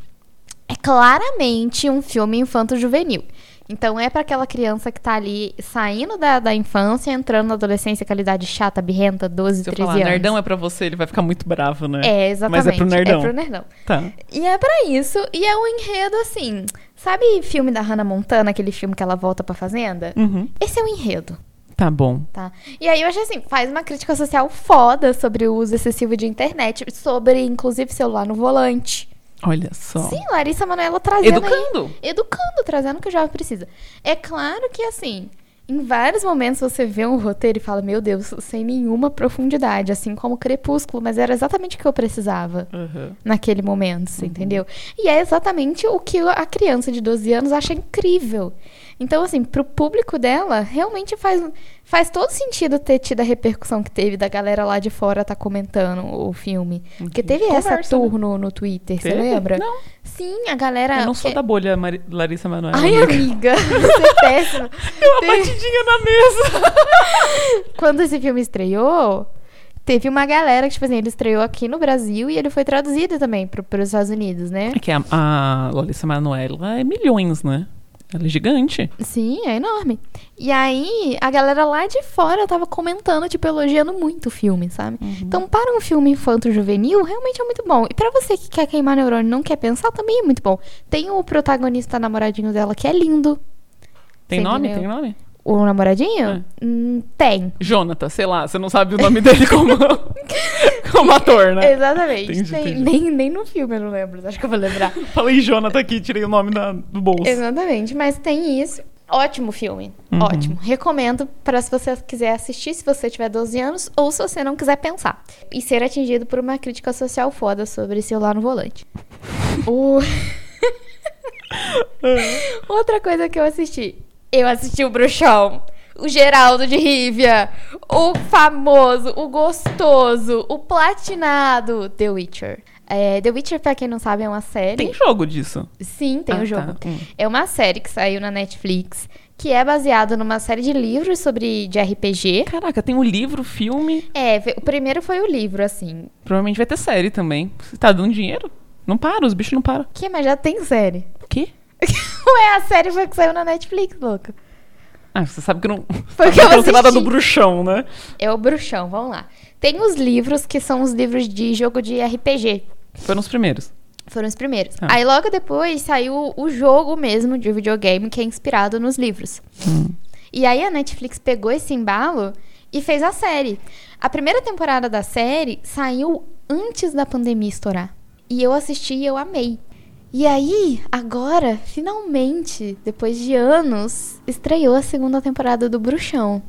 é claramente um filme infanto-juvenil. Então é pra aquela criança que tá ali saindo da, da infância, entrando na adolescência, aquela chata, birrenta, 12, Se eu 13 falar anos. nerdão é pra você, ele vai ficar muito bravo, né? É, exatamente. Mas é pro nerdão. É pro nerdão. Tá. E é pra isso. E é um enredo assim. Sabe filme da Hannah Montana, aquele filme que ela volta pra fazenda? Uhum. Esse é o enredo, Tá bom. tá? E aí eu achei assim, faz uma crítica social foda sobre o uso excessivo de internet, sobre inclusive celular no volante. Olha só. Sim, Larissa Manoela trazendo aí- Educando. educando, trazendo o que o jovem precisa. É claro que, assim, em vários momentos você vê um roteiro e fala, meu Deus, sem nenhuma profundidade, assim como Crepúsculo, mas era exatamente o que eu precisava Uhum. naquele momento, você entendeu? E é exatamente o que a criança de 12 anos acha incrível. Então, assim, pro público dela, realmente faz, faz todo sentido ter tido a repercussão que teve da galera lá de fora tá comentando o filme. Porque teve essa Conversa, né? tour no, no Twitter, você lembra? Não. Sim, a galera. Eu não sou é- da bolha Mari- Larissa Manoela. Ai, amiga, você é péssima. Deu uma Teve- batidinha na mesa. Quando esse filme estreou, teve uma galera que, tipo assim, ele estreou aqui no Brasil e ele foi traduzido também pro, pros Estados Unidos, né? É que a, a Larissa Manoela é milhões, né? Ela é gigante. Sim, é enorme. E aí, a galera lá de fora tava comentando, tipo, elogiando muito o filme, sabe? Então, para um filme infanto-juvenil, realmente é muito bom. E pra você que quer queimar neurônio e não quer pensar, também é muito bom. Tem o protagonista namoradinho dela, que é lindo. Tem nome? entendeu? Tem nome? O namoradinho? É. Hum, tem. Jonathan, sei lá, você não sabe o nome dele como. como ator, né? Exatamente. Entendi, Tem- entendi. Nem, nem no filme eu não lembro, acho que eu vou lembrar. Falei Jonathan aqui, tirei o nome da- do bolso. Exatamente, mas tem isso. Ótimo filme. Uhum. Ótimo. Recomendo para se você quiser assistir, se você tiver 12 anos, ou se você não quiser pensar. E ser atingido por uma crítica social foda sobre celular no volante. O- Outra coisa que eu assisti. Eu assisti o Bruxão. O Geraldo de Rivia. O famoso, o gostoso, o platinado The Witcher. É, The Witcher, pra quem não sabe, é uma série. Tem jogo disso. Sim, tem Ah, o jogo. tá. Hum. É uma série que saiu na Netflix, que é baseada numa série de livros sobre de RPG. Caraca, tem o livro, filme. É, o primeiro foi o livro, assim. Provavelmente vai ter série também. Você tá dando dinheiro? Não para, os bichos não param. Que, mas já tem série. O quê? Ué, a série foi que saiu na Netflix, louca. Ah, você sabe que não. Foi o que eu sei nada assisti. do bruxão, né? É o Bruxão, vamos lá. Tem os livros que são os livros de jogo de RPG. Foram os primeiros. Foram os primeiros. Tá. Aí logo depois saiu o jogo mesmo de videogame que é inspirado nos livros. E aí a Netflix pegou esse embalo e fez a série. A primeira temporada da série saiu antes da pandemia estourar. E eu assisti e eu amei. E aí, agora, finalmente, depois de anos, estreou a segunda temporada do Bruxão.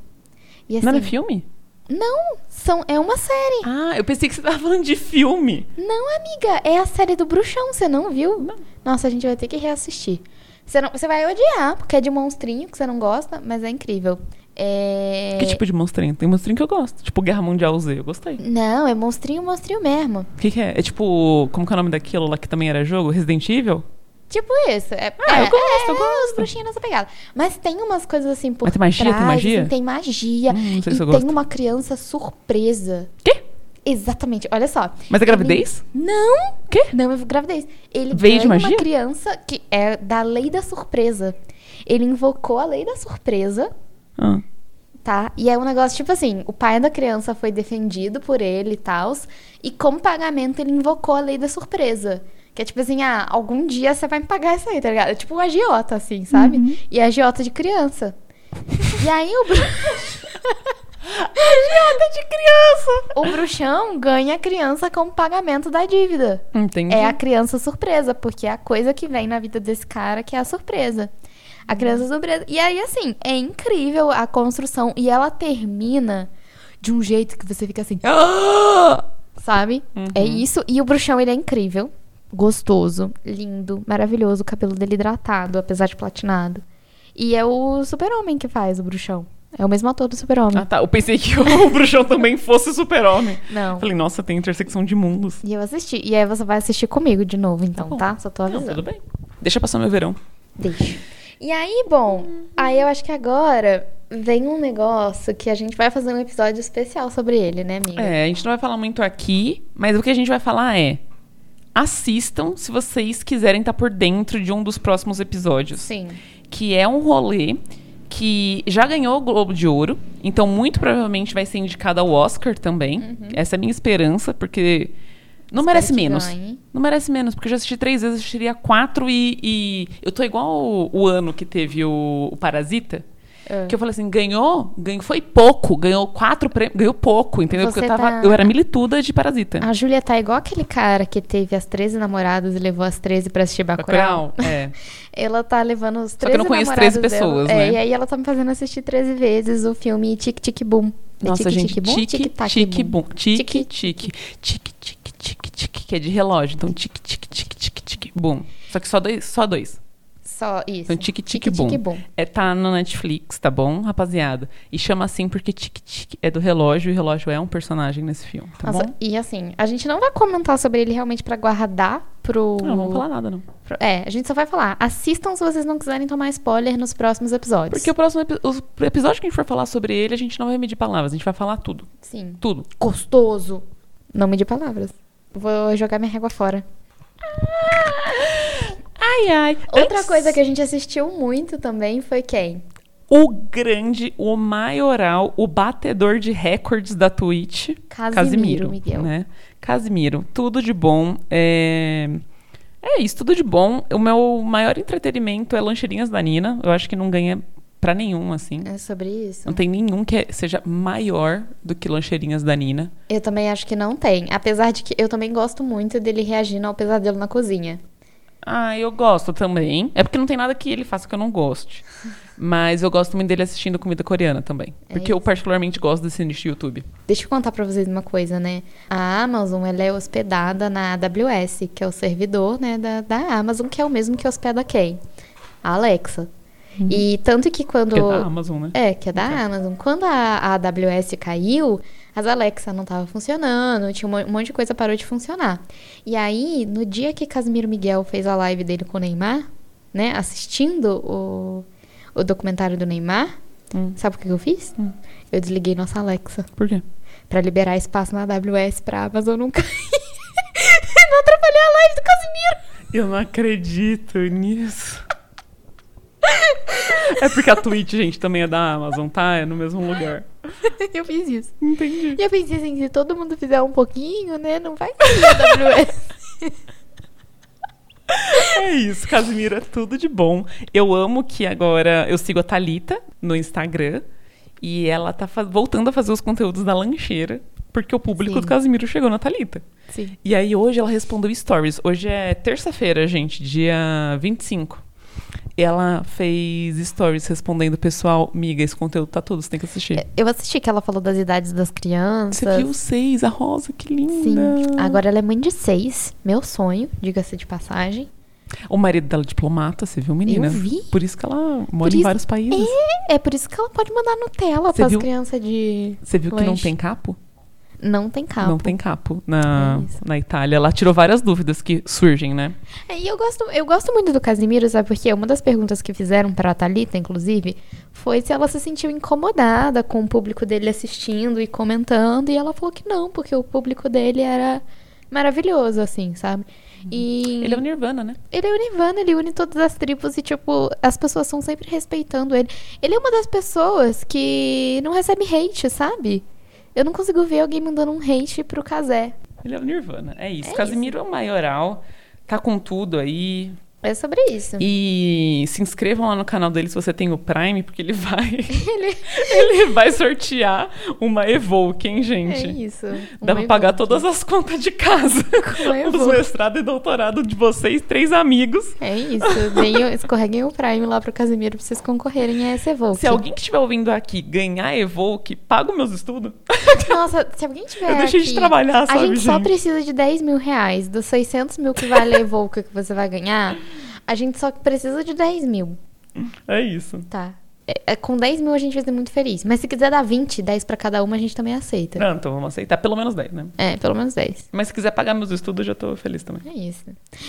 E assim, Não era filme? Não, são, é uma série. Ah, eu pensei que você tava falando de filme. Não, amiga, é a série do Bruxão, você não viu? Não. Nossa, a gente vai ter que reassistir. Você, não, você vai odiar, porque é de monstrinho que você não gosta, mas é incrível. É... Que tipo de monstrinho? Tem monstrinho que eu gosto. Tipo Guerra Mundial Z, eu gostei. Não, é monstrinho, monstrinho mesmo. O que, que é? É tipo. Como que é o nome daquilo lá que também era jogo? Resident Evil? Tipo isso. É, Ah, é, eu gosto, é, eu gosto. os bruxinhos nessa pegada. Mas tem umas coisas assim por Mas tem magia? Tem trás, magia? assim, tem magia. Hum, não sei e se eu tem gosto. uma criança surpresa. Quê? Exatamente, olha só. Mas é Ele- gravidez? Não! Quê? Não é gravidez. Ele Veio de magia? uma criança que é da lei da surpresa. Ele invocou a lei da surpresa, Ah. tá? E é um negócio tipo assim: o pai da criança foi defendido por ele e tal. E como pagamento, ele invocou a lei da surpresa. Que é tipo assim, ah, algum dia você vai me pagar isso aí, tá ligado? É tipo um agiota, assim, sabe? Uhum. E é agiota de criança. e aí o, bru- Agiota de criança! o bruxão ganha a criança como pagamento da dívida. Entendi. É a criança surpresa, porque é a coisa que vem na vida desse cara que é a surpresa. A criança surpresa. E aí, assim, é incrível a construção. E ela termina de um jeito que você fica assim. "Ah!" Sabe? Uhum. É isso. E o bruxão, ele é incrível. Gostoso, lindo, maravilhoso. O cabelo dele hidratado, apesar de platinado. E é o super-homem que faz o bruxão. É o mesmo ator do super-homem. Ah, tá. Eu pensei que o bruxão também fosse super-homem. Não. Falei, nossa, tem intersecção de mundos. E eu assisti. E aí você vai assistir comigo de novo, então, bom. tá? Só tô Não, avisando. tudo bem. Deixa passar meu verão. Deixa. E aí, bom, aí eu acho que agora vem um negócio que a gente vai fazer um episódio especial sobre ele, né, amiga? É, a gente não vai falar muito aqui, mas o que a gente vai falar é. Assistam se vocês quiserem estar por dentro de um dos próximos episódios. Sim. Que é um rolê que já ganhou o Globo de Ouro, então muito provavelmente vai ser indicado ao Oscar também. Essa é a minha esperança, porque não Uhum. Espero merece menos. ganhe. Não merece menos, porque eu já assisti três vezes, assistiria quatro e. e- Eu tô igual o, o ano que teve o, o Parasita. É. Que eu falei assim, ganhou? ganhou foi pouco. Ganhou quatro prêmios. Ganhou pouco, entendeu? Você Porque eu tava. tá- Eu era milituda de Parasita. A Júlia tá igual aquele cara que teve as 13 namoradas e levou as 13 pra assistir Bacurau. Bacurau, É. Ela tá levando os 13 Só que eu não conheço 13 namorados dela. pessoas, É, né? e aí ela tá me fazendo assistir 13 vezes o filme Tic Tic Boom. É Nossa, gente, tique, Tic-tac, tique, boom. bom. Tique, Tique. tique. Tique, tique, tique, tique, que é de relógio. Então, bom. Só que só dois. Só dois. Só isso. Então, tique, tique, Tic, boom. tic, boom. É, tá no Netflix, tá bom, rapaziada? E chama assim porque tique, tique é do relógio e o relógio é um personagem nesse filme, tá Nossa, bom? e assim, a gente não vai comentar sobre ele realmente pra guardar pro. Não, não vamos falar nada, não. É, a gente só vai falar. Assistam se vocês não quiserem tomar spoiler nos próximos episódios. Porque o próximo epi- o episódio que a gente for falar sobre ele, a gente não vai medir palavras, a gente vai falar tudo. Sim. Tudo. Gostoso. Não medir palavras. Vou jogar minha régua fora. Ai, ai. Outra Antes- coisa que a gente assistiu muito também foi quem? O grande, o maioral, o batedor de recordes da Twitch. Casimiro, Miguel. Né? Casimiro. Tudo de bom. É... é isso, tudo de bom. O meu maior entretenimento é lancheirinhas da Nina. Eu acho que não ganha Pra nenhum, assim. É sobre isso. Não tem nenhum que seja maior do que Lancheirinhas da Nina. Eu também acho que não tem. Apesar de que eu também gosto muito dele reagindo ao pesadelo na cozinha. Ah, eu gosto também. É porque não tem nada que ele faça que eu não goste. Mas eu gosto muito dele assistindo comida coreana também. É Porque eu isso. particularmente gosto desse nicho de YouTube. Deixa eu contar pra vocês uma coisa, né? A Amazon, ela é hospedada na AWS, que é o servidor, né, da, da Amazon, que é o mesmo que hospeda quem? A Alexa. E tanto que quando... Que é da Amazon, né? É, que é da Amazon. Quando a, a AWS caiu, as Alexa não estavam funcionando, tinha um um monte de coisa parou de funcionar. E aí, no dia que Casimiro Miguel fez a live dele com o Neymar, né, assistindo o, o documentário do Neymar, Hum. sabe o que eu fiz? Hum. Eu desliguei nossa Alexa Por quê? pra liberar espaço na AWS pra Amazon não cair. não atrapalhar a live do Casimiro. Eu não acredito nisso. É porque a Twitch, gente, também é da Amazon, tá? É no mesmo lugar. eu fiz isso. Entendi. E eu pensei assim, se todo mundo fizer um pouquinho, né, não vai a AWS. É isso, Casimiro, é tudo de bom. Eu amo que agora eu sigo a Thalita no Instagram e ela tá voltando a fazer os conteúdos da lancheira, porque o público Sim. do Casimiro chegou na Thalita. Sim. E aí hoje ela respondeu stories. Hoje é terça-feira, gente, dia 25. Ela fez stories respondendo, pessoal, miga, esse conteúdo tá todo, você tem que assistir. Eu assisti que ela falou das idades das crianças. Você viu seis, a Rosa, que linda. Sim. Agora ela é mãe de seis. Meu sonho, diga-se de passagem. O marido dela é diplomata, você viu, menina? Eu vi. Por isso que ela mora Por em isso- vários países. É por isso que ela pode mandar Nutella pras viu? crianças de. Você viu que não lanche. tem capo? Não tem cabo. Não tem capo na, É na Itália. Ela tirou várias dúvidas que surgem, né? É, E eu gosto, eu gosto muito do Casimiro, sabe? Porque uma das perguntas que fizeram pra Thalita, inclusive, foi se ela se sentiu incomodada com o público dele assistindo e comentando. E ela falou que não, porque o público dele era maravilhoso, assim, sabe? E Ele é o Nirvana, né? ele é o Nirvana, ele une todas as tribos e, tipo, as pessoas estão sempre respeitando ele. Ele é uma das pessoas que não recebe hate, sabe? Eu não consigo ver alguém mandando um hate pro Casé. Ele é o Nirvana. É isso. É Casimiro é o maioral. Tá com tudo aí. É sobre isso. E se inscrevam lá no canal dele se você tem o Prime, porque ele vai. ele... vai sortear uma Evoque, hein, gente? É isso. Dá pra pagar todas as contas de casa. uma Os mestrado e doutorado de vocês, três amigos. É isso. Deem, escorreguem o Prime lá pro Casimiro pra vocês concorrerem a essa Evoque. Se alguém que estiver ouvindo aqui ganhar Evoque, paga os meus estudos. Nossa, se alguém tiver Eu deixei de aqui, trabalhar, A sabe, gente só gente? precisa de 10 mil reais. Dos 600 mil que vale a Evoque que você vai ganhar, a gente só precisa de 10 mil. É isso. Tá. É, é, com 10 mil a gente vai ser muito feliz. Mas se quiser dar 20, 10 pra cada uma, a gente também aceita. Não, então vamos aceitar pelo menos 10, né? É, pelo menos 10. Mas se quiser pagar meus estudos, já tô feliz também. É isso.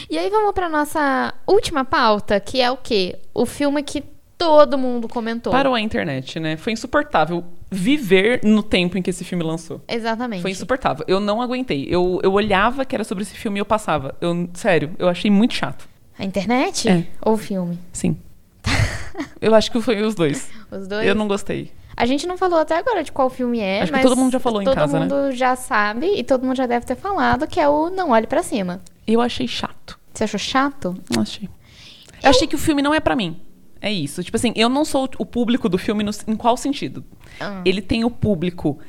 E aí vamos pra nossa última pauta, que é o quê? O filme que todo mundo comentou. Parou a internet, né? Foi insuportável viver no tempo em que esse filme lançou. Exatamente. Foi insuportável. Eu não aguentei. Eu, eu olhava que era sobre esse filme e eu passava. Eu, sério, eu achei muito chato. A internet É. ou o filme? Sim. eu acho que foi os dois. Os dois? Eu não gostei. A gente não falou até agora de qual filme é, Acho que mas todo mundo já falou em todo casa, né? mundo já sabe e todo mundo já deve ter falado que é o Não Olhe Pra Cima. Eu achei chato. Você achou chato? Não achei. Eu achei que o filme não é pra mim. É isso. Tipo assim, eu não sou o público do filme no- em qual sentido? Ah. Ele tem o público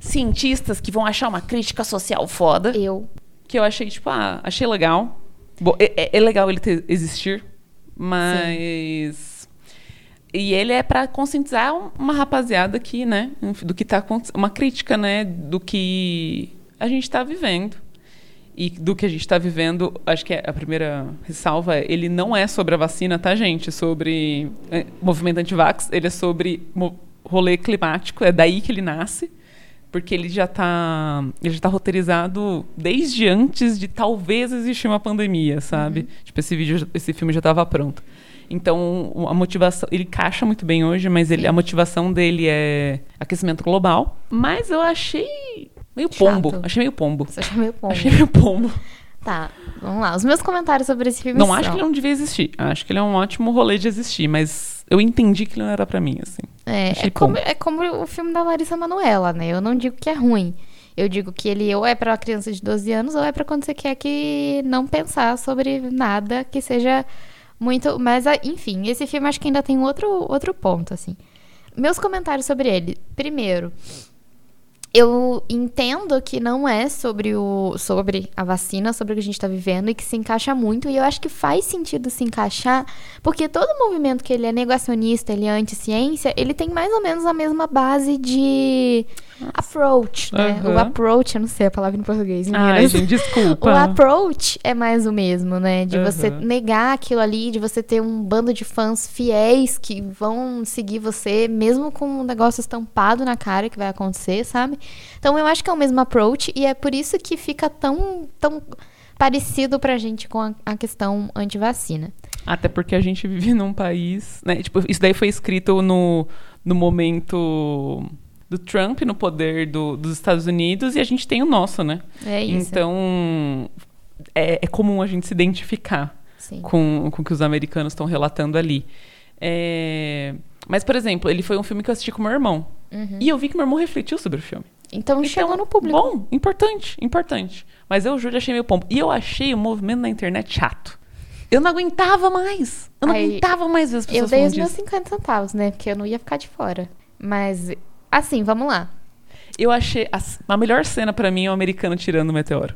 cientistas que vão achar uma crítica social foda. Eu. que eu achei, tipo, ah, achei legal. Bom, é, é- é legal ele ter, existir, mas. E ele é pra conscientizar um- uma rapaziada aqui, né? Do que tá acontecendo. Uma crítica, né? Do que a gente tá vivendo. E do que a gente tá vivendo, acho que é a primeira ressalva é, ele não é sobre a vacina, tá, gente? Sobre é, movimento antivax, ele é sobre rolê climático, é daí que ele nasce porque ele já tá ele já tá roteirizado desde antes de talvez existir uma pandemia, sabe? Tipo esse vídeo, esse filme já estava pronto. Então a motivação ele encaixa muito bem hoje, mas ele, a motivação dele é aquecimento global. Mas eu achei meio pombo, Chato. achei meio pombo, Você achou meio pombo. achei meio pombo. Tá, vamos lá. Os meus comentários sobre esse filme Não são... acho que ele não devia existir. Acho que ele é um ótimo rolê de existir, mas eu entendi que ele não era pra mim, assim. É, Achei é, como, pombo. é como o filme da Larissa Manoela, né? Eu não digo que é ruim. Eu digo que ele ou é pra uma criança de 12 anos ou é pra quando você quer que não pensar sobre nada que seja Muito, mas ah, enfim, esse filme acho que ainda tem outro, outro ponto, assim. Meus comentários sobre ele. Primeiro, eu entendo que não é sobre o sobre a vacina, sobre o que a gente está vivendo e que se encaixa muito e eu acho que faz sentido se encaixar, porque todo movimento que ele é negacionista, ele é anti-ciência, ele tem mais ou menos a mesma base de approach, né? Aham. O approach, eu não sei a palavra em português, Ai, meninas. gente, desculpa. O approach é mais o mesmo, né? De você Aham. negar aquilo ali, de você ter um bando de fãs fiéis que vão seguir você, mesmo com um negócio estampado na cara que vai acontecer, sabe? Então eu acho que é o mesmo approach e é por isso que fica tão, tão parecido pra gente com a, a questão anti-vacina. Até porque a gente vive num país, né? Tipo, isso daí foi escrito no, no momento do Trump no poder do- dos Estados Unidos e a gente tem o nosso, né? É isso. Então, é, é comum a gente se identificar Sim. com, com o que os americanos estão relatando ali. É, Mas, por exemplo, ele foi um filme que eu assisti com meu irmão. Uhum. E eu vi que meu irmão refletiu sobre o filme. Então, chegou no público. Bom, importante, importante. Mas eu, Júlia, achei meio pombo. E eu achei o movimento na internet chato. Eu não aguentava mais. Eu não Aí, aguentava mais ver as Eu pessoas dei falando os meus disso. 50 centavos, né? Porque eu não ia ficar de fora. Mas, assim, vamos lá. Eu achei... A, a melhor cena pra mim é o americano tirando o meteoro.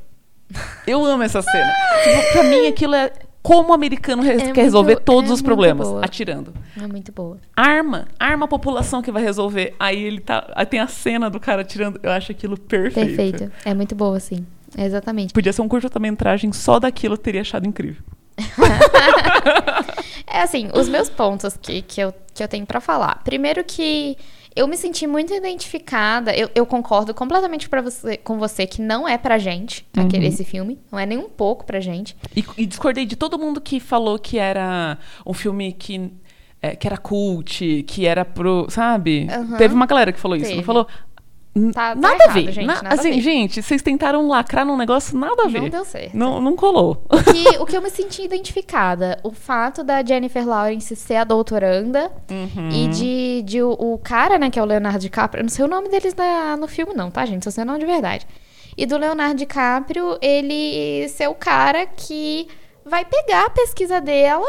Eu amo essa cena. tipo, pra mim, aquilo é... Como o americano res- É quer resolver todos é os problemas. boa. Atirando. É muito boa. Arma. Arma a população que vai resolver. Aí ele tá... Aí tem a cena do cara atirando. Eu acho aquilo perfeito. Perfeito. É muito boa, sim. Exatamente. Podia ser um curta-metragem só daquilo eu teria achado incrível. É assim, os meus pontos que, que, eu, que eu tenho pra falar. Primeiro que eu me senti muito identificada. Eu, eu concordo completamente você, com você que não é pra gente aquele, Uhum. esse filme. Não é nem um pouco pra gente. E, e discordei de todo mundo que falou que era um filme que, é, que era cult, que era pro. Sabe? Aham. Teve uma galera que falou isso, não Teve. falou? Tá- tá nada errado, a ver. gente, Na- nada assim, ver. gente, vocês tentaram lacrar num negócio nada a ver. Não deu certo. Não, não colou. O que, o que eu me senti identificada, o fato da Jennifer Lawrence ser a doutoranda Uhum. e de, de o, o cara, né, que é o Leonardo DiCaprio, eu não sei o nome deles na- no filme não, tá, gente? Só sei o nome de verdade. E do Leonardo DiCaprio, ele ser o cara que vai pegar a pesquisa dela,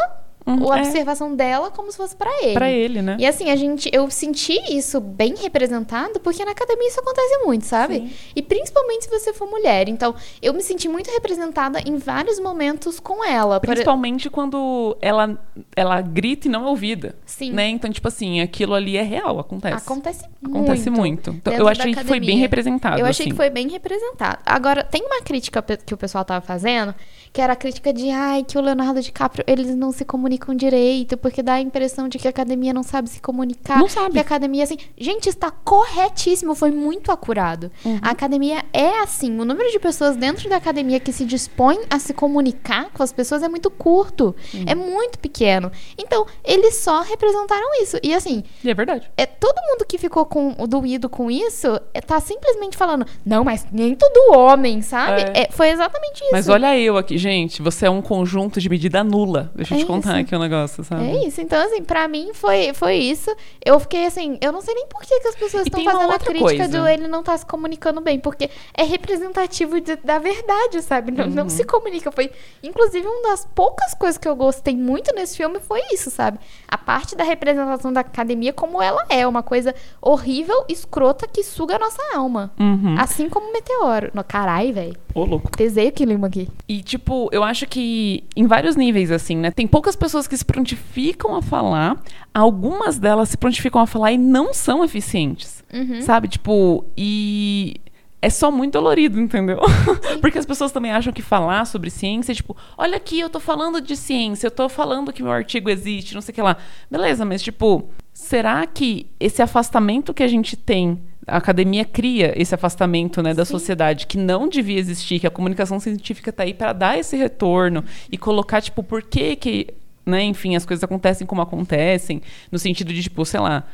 Uhum, ou a é. observação dela, como se fosse pra ele. Pra ele, né? E assim, a gente, eu senti isso bem representado, porque na academia isso acontece muito, sabe? Sim. E principalmente se você for mulher. Então, eu me senti muito representada em vários momentos com ela. Por- Principalmente quando ela, ela grita e não é ouvida. Sim. Né? Então, tipo assim, aquilo ali é real, acontece. Acontece muito. Acontece muito. Então, dentro eu achei que foi bem representado. Eu achei assim. que foi bem representado. Agora, tem uma crítica que o pessoal tava fazendo, que era a crítica de, ai, que o Leonardo DiCaprio, eles não se comunicam direito, porque dá a impressão de que a academia não sabe se comunicar. Não sabe. Que a academia, assim... Gente, está corretíssimo, foi muito acurado. Uhum. A academia é assim, o número de pessoas dentro da academia que se dispõem a se comunicar com as pessoas é muito curto. Uhum. É muito pequeno. Então, eles só representaram isso. E assim, E é verdade. é todo mundo que ficou com doído com isso é, tá simplesmente falando, não, mas nem todo homem, sabe? É. É, foi exatamente isso. Mas olha eu aqui, gente. Você é um conjunto de medida nula. Deixa eu É te contar isso. aqui o negócio, sabe? É isso. Então, assim, pra mim foi, foi isso. Eu fiquei assim, eu não sei nem por que, que as pessoas estão fazendo a crítica coisa. do ele não tá se comunicando bem, porque é representativo de- da verdade, sabe? Não, Uhum. não se comunica. Foi, inclusive, uma das poucas coisas que eu gostei muito nesse filme foi isso, sabe? A parte da representação da academia como ela é, uma coisa horrível, escrota, que suga a nossa alma. Uhum. Assim como o meteoro. No, carai, velho. Ô, louco. Pesei o clima aqui. E, tipo, eu acho que em vários níveis, assim, né? Tem poucas pessoas que se prontificam a falar, algumas delas se prontificam a falar e não são eficientes. Uhum. Sabe? Tipo, e. É só muito dolorido, entendeu? Porque as pessoas também acham que falar sobre ciência, tipo, olha aqui, eu tô falando de ciência, eu tô falando que meu artigo existe, não sei o que lá. Beleza, mas, tipo, será que esse afastamento que a gente tem, a academia cria esse afastamento, né, da Sim. sociedade que não devia existir, que a comunicação científica tá aí para dar esse retorno e colocar, tipo, por que que, né, enfim, as coisas acontecem como acontecem, no sentido de, tipo, sei lá,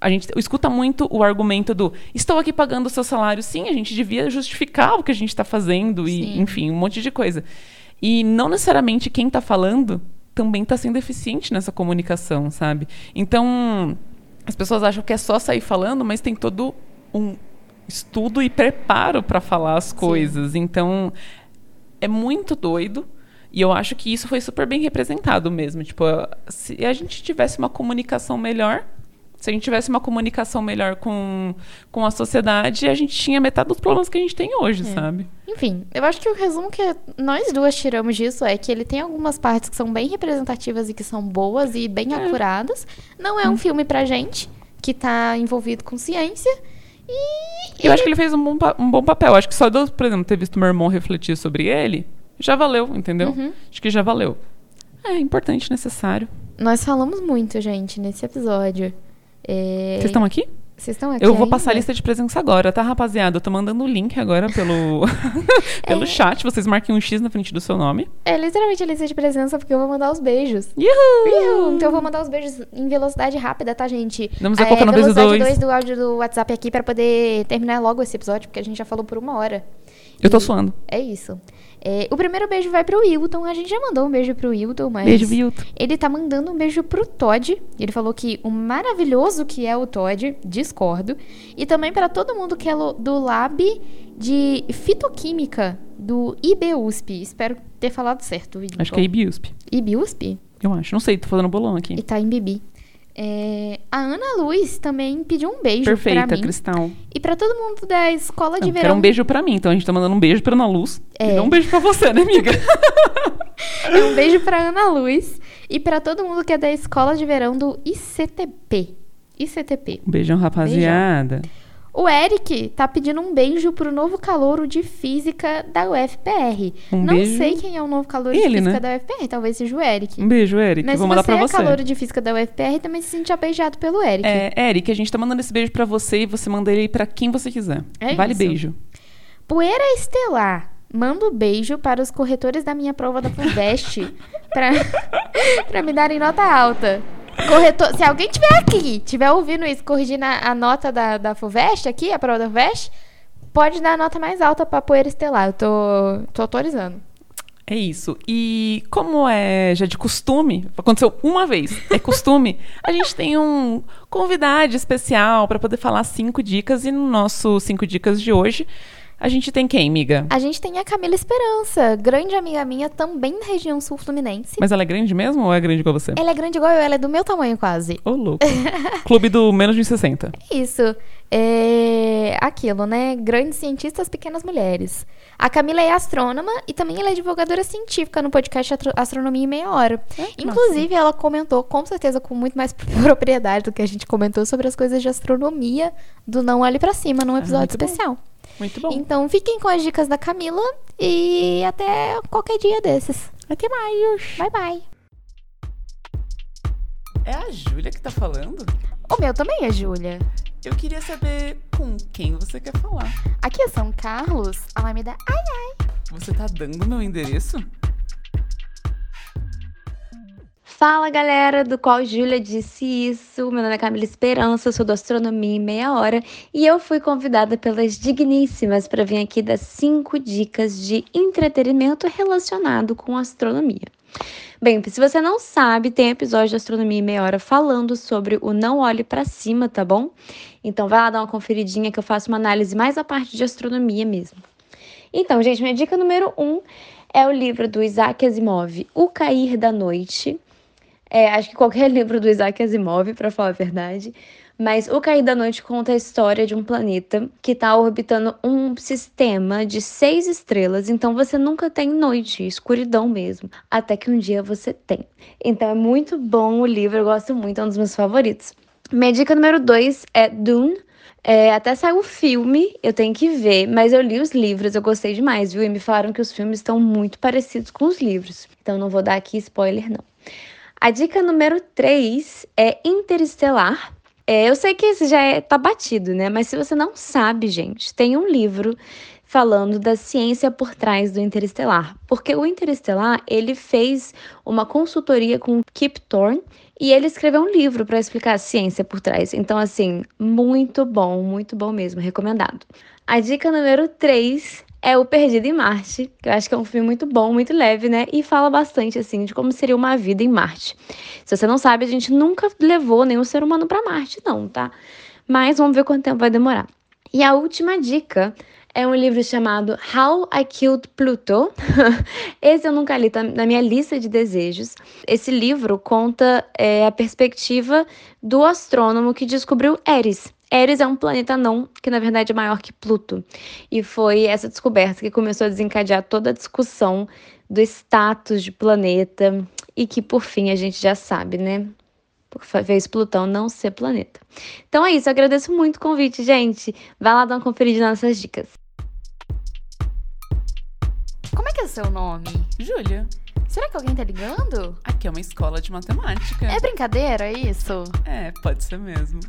a gente escuta muito o argumento do estou aqui pagando o seu salário. Sim, a gente devia justificar o que a gente está fazendo e, Sim. enfim, um monte de coisa. E não necessariamente quem está falando também está sendo eficiente nessa comunicação, sabe? Então, as pessoas acham que é só sair falando, mas tem todo um estudo e preparo para falar as coisas. Então, é muito doido. E eu acho que isso foi super bem representado mesmo. Tipo, se a gente tivesse uma comunicação melhor, se a gente tivesse uma comunicação melhor com, com a sociedade, a gente tinha metade dos problemas que a gente tem hoje, É. sabe? Enfim, eu acho que o resumo que nós duas tiramos disso é que ele tem algumas partes que são bem representativas e que são boas e bem acuradas. Não é um filme pra gente que tá envolvido com ciência. Eu acho que ele fez um bom, um bom papel. Acho que só de eu, por exemplo, ter visto meu irmão refletir sobre ele, já valeu, entendeu? Uhum. Acho que já valeu. É importante, necessário. nós falamos muito, gente, nesse episódio. É, Vocês estão aqui? Vocês estão aqui Eu vou passar a ainda? lista de presença agora, tá, rapaziada? Eu tô mandando o link agora pelo, pelo É. chat. Vocês marquem um X na frente do seu nome. É literalmente a lista de presença, porque eu vou mandar os beijos. Uhul! Então eu vou mandar os beijos em velocidade rápida, tá, gente? Vamos que é o beijo velocidade dois. 2 do áudio do WhatsApp aqui pra poder terminar logo esse episódio, porque a gente já falou por uma hora. Eu tô E suando. É isso. É, o primeiro beijo vai pro Wilton. A gente já mandou um beijo pro Wilton, mas. Beijo, Vilto. Ele tá mandando um beijo pro Todd. Ele falou que o maravilhoso que é o Todd, discordo. E também pra todo mundo que é do Lab de Fitoquímica do IBUSP. Espero ter falado certo. Wilton. Acho que é IBUSP. IBUSP? Eu acho. Não sei, tô fazendo bolão aqui. E tá em Bibi. É, a Ana Luz também pediu um beijo Perfeita, pra mim. Cristal. E pra todo mundo da escola de Não, verão. quero um beijo pra mim, então a gente tá mandando um beijo pra Ana Luz. É. E não um beijo pra você, né, amiga? É um beijo pra Ana Luz e pra todo mundo que é da escola de verão do ICTP. ICTP. Um beijão, rapaziada. O Eric tá pedindo um beijo pro novo calouro de física da UFPR. Um Não beijo. sei quem é o novo calouro Ele, de física né? da UFPR, talvez seja o Eric. Um beijo, Eric. Mas Vou mandar você pra é calouro de física da UFPR, também se sente beijado pelo Eric. É, Eric, a gente tá mandando esse beijo pra você e você manda ele pra quem você quiser. É vale isso. beijo. Poeira Estelar. Manda um beijo para os corretores da minha prova da FUVEST pra, pra me darem nota alta. Corretor, se alguém tiver aqui, tiver ouvindo isso, corrigindo a, a nota da, da FUVEST aqui, a prova da FUVEST, pode dar a nota mais alta pra Poeira Estelar. Eu tô, tô autorizando. É isso. E como é já de costume, aconteceu uma vez, é costume, a gente tem um convidado especial pra poder falar cinco dicas. E no nosso cinco dicas de hoje, a gente tem quem, amiga? A gente tem a Camila Esperança, grande amiga minha, também da região sul fluminense. Mas ela é grande mesmo ou é grande igual você? Ela é grande igual eu, ela é do meu tamanho quase. Ô, louco. Clube do menos de 60. Isso. É aquilo, né? Grandes cientistas, pequenas mulheres. A Camila é astrônoma e também ela é divulgadora científica no podcast Astronomia em Meia Hora. que Inclusive, ela comentou, com certeza, com muito mais propriedade do que a gente comentou sobre as coisas de astronomia do Não Olhe Pra Cima num episódio muito bom. Muito bom. Então, fiquem com as dicas da Camila e até qualquer dia desses. Até mais. Bye, bye. É a Júlia que tá falando? O meu também é Júlia. Eu queria saber com quem você quer falar. Aqui é São Carlos, Alameda. Ai, ai. Você tá dando meu endereço? Fala galera, do qual Júlia disse isso. Meu nome é Camila Esperança, sou do Astronomia em Meia Hora e eu fui convidada pelas digníssimas para vir aqui dar cinco dicas de entretenimento relacionado com astronomia. Bem, se você não sabe, tem episódio de Astronomia em Meia Hora falando sobre o Não Olhe para Cima, tá bom? Então vai lá dar uma conferidinha que eu faço uma análise mais à parte de astronomia mesmo. Então, gente, minha dica número um é o livro do Isaac Asimov, O Cair da Noite. É, acho que qualquer livro do Isaac Asimov, para falar a verdade. Mas O Cair da Noite conta a história de um planeta que está orbitando um sistema de seis estrelas. Então você nunca tem noite, escuridão mesmo. Até que um dia você tem. Então é muito bom o livro, eu gosto muito, é um dos meus favoritos. Minha dica número dois é Dune. É, até saiu o filme, eu tenho que ver, mas eu li os livros, eu gostei demais, viu? E me falaram que os filmes estão muito parecidos com os livros. Então não vou dar aqui spoiler, não. A dica número 3 é Interestelar. É, eu sei que esse já é, tá batido, né? Mas se você não sabe, gente, tem um livro falando da ciência por trás do Interestelar. Porque o Interestelar, ele fez uma consultoria com o Kip Thorne e ele escreveu um livro para explicar a ciência por trás. Então, assim, muito bom, muito bom mesmo, recomendado. A dica número 3 é O Perdido em Marte, que eu acho que é um filme muito bom, muito leve, né? E fala bastante, assim, de como seria uma vida em Marte. Se você não sabe, a gente nunca levou nenhum ser humano para Marte, não, tá? Mas vamos ver quanto tempo vai demorar. E a última dica É um livro chamado How I Killed Pluto. Esse eu nunca li, tá na minha lista de desejos. Esse livro conta é, a perspectiva do astrônomo que descobriu Eris. Eris é um planeta não, que na verdade é maior que Pluto. E foi essa descoberta que começou a desencadear toda a discussão do status de planeta e que por fim a gente já sabe, né? fez Plutão não ser planeta. Então é isso, eu agradeço muito o convite, gente. Vai lá dar uma conferida nessas dicas. Como é que é o seu nome? Júlia, Será que alguém tá ligando? aqui é uma escola de matemática. É brincadeira isso? É, pode ser mesmo.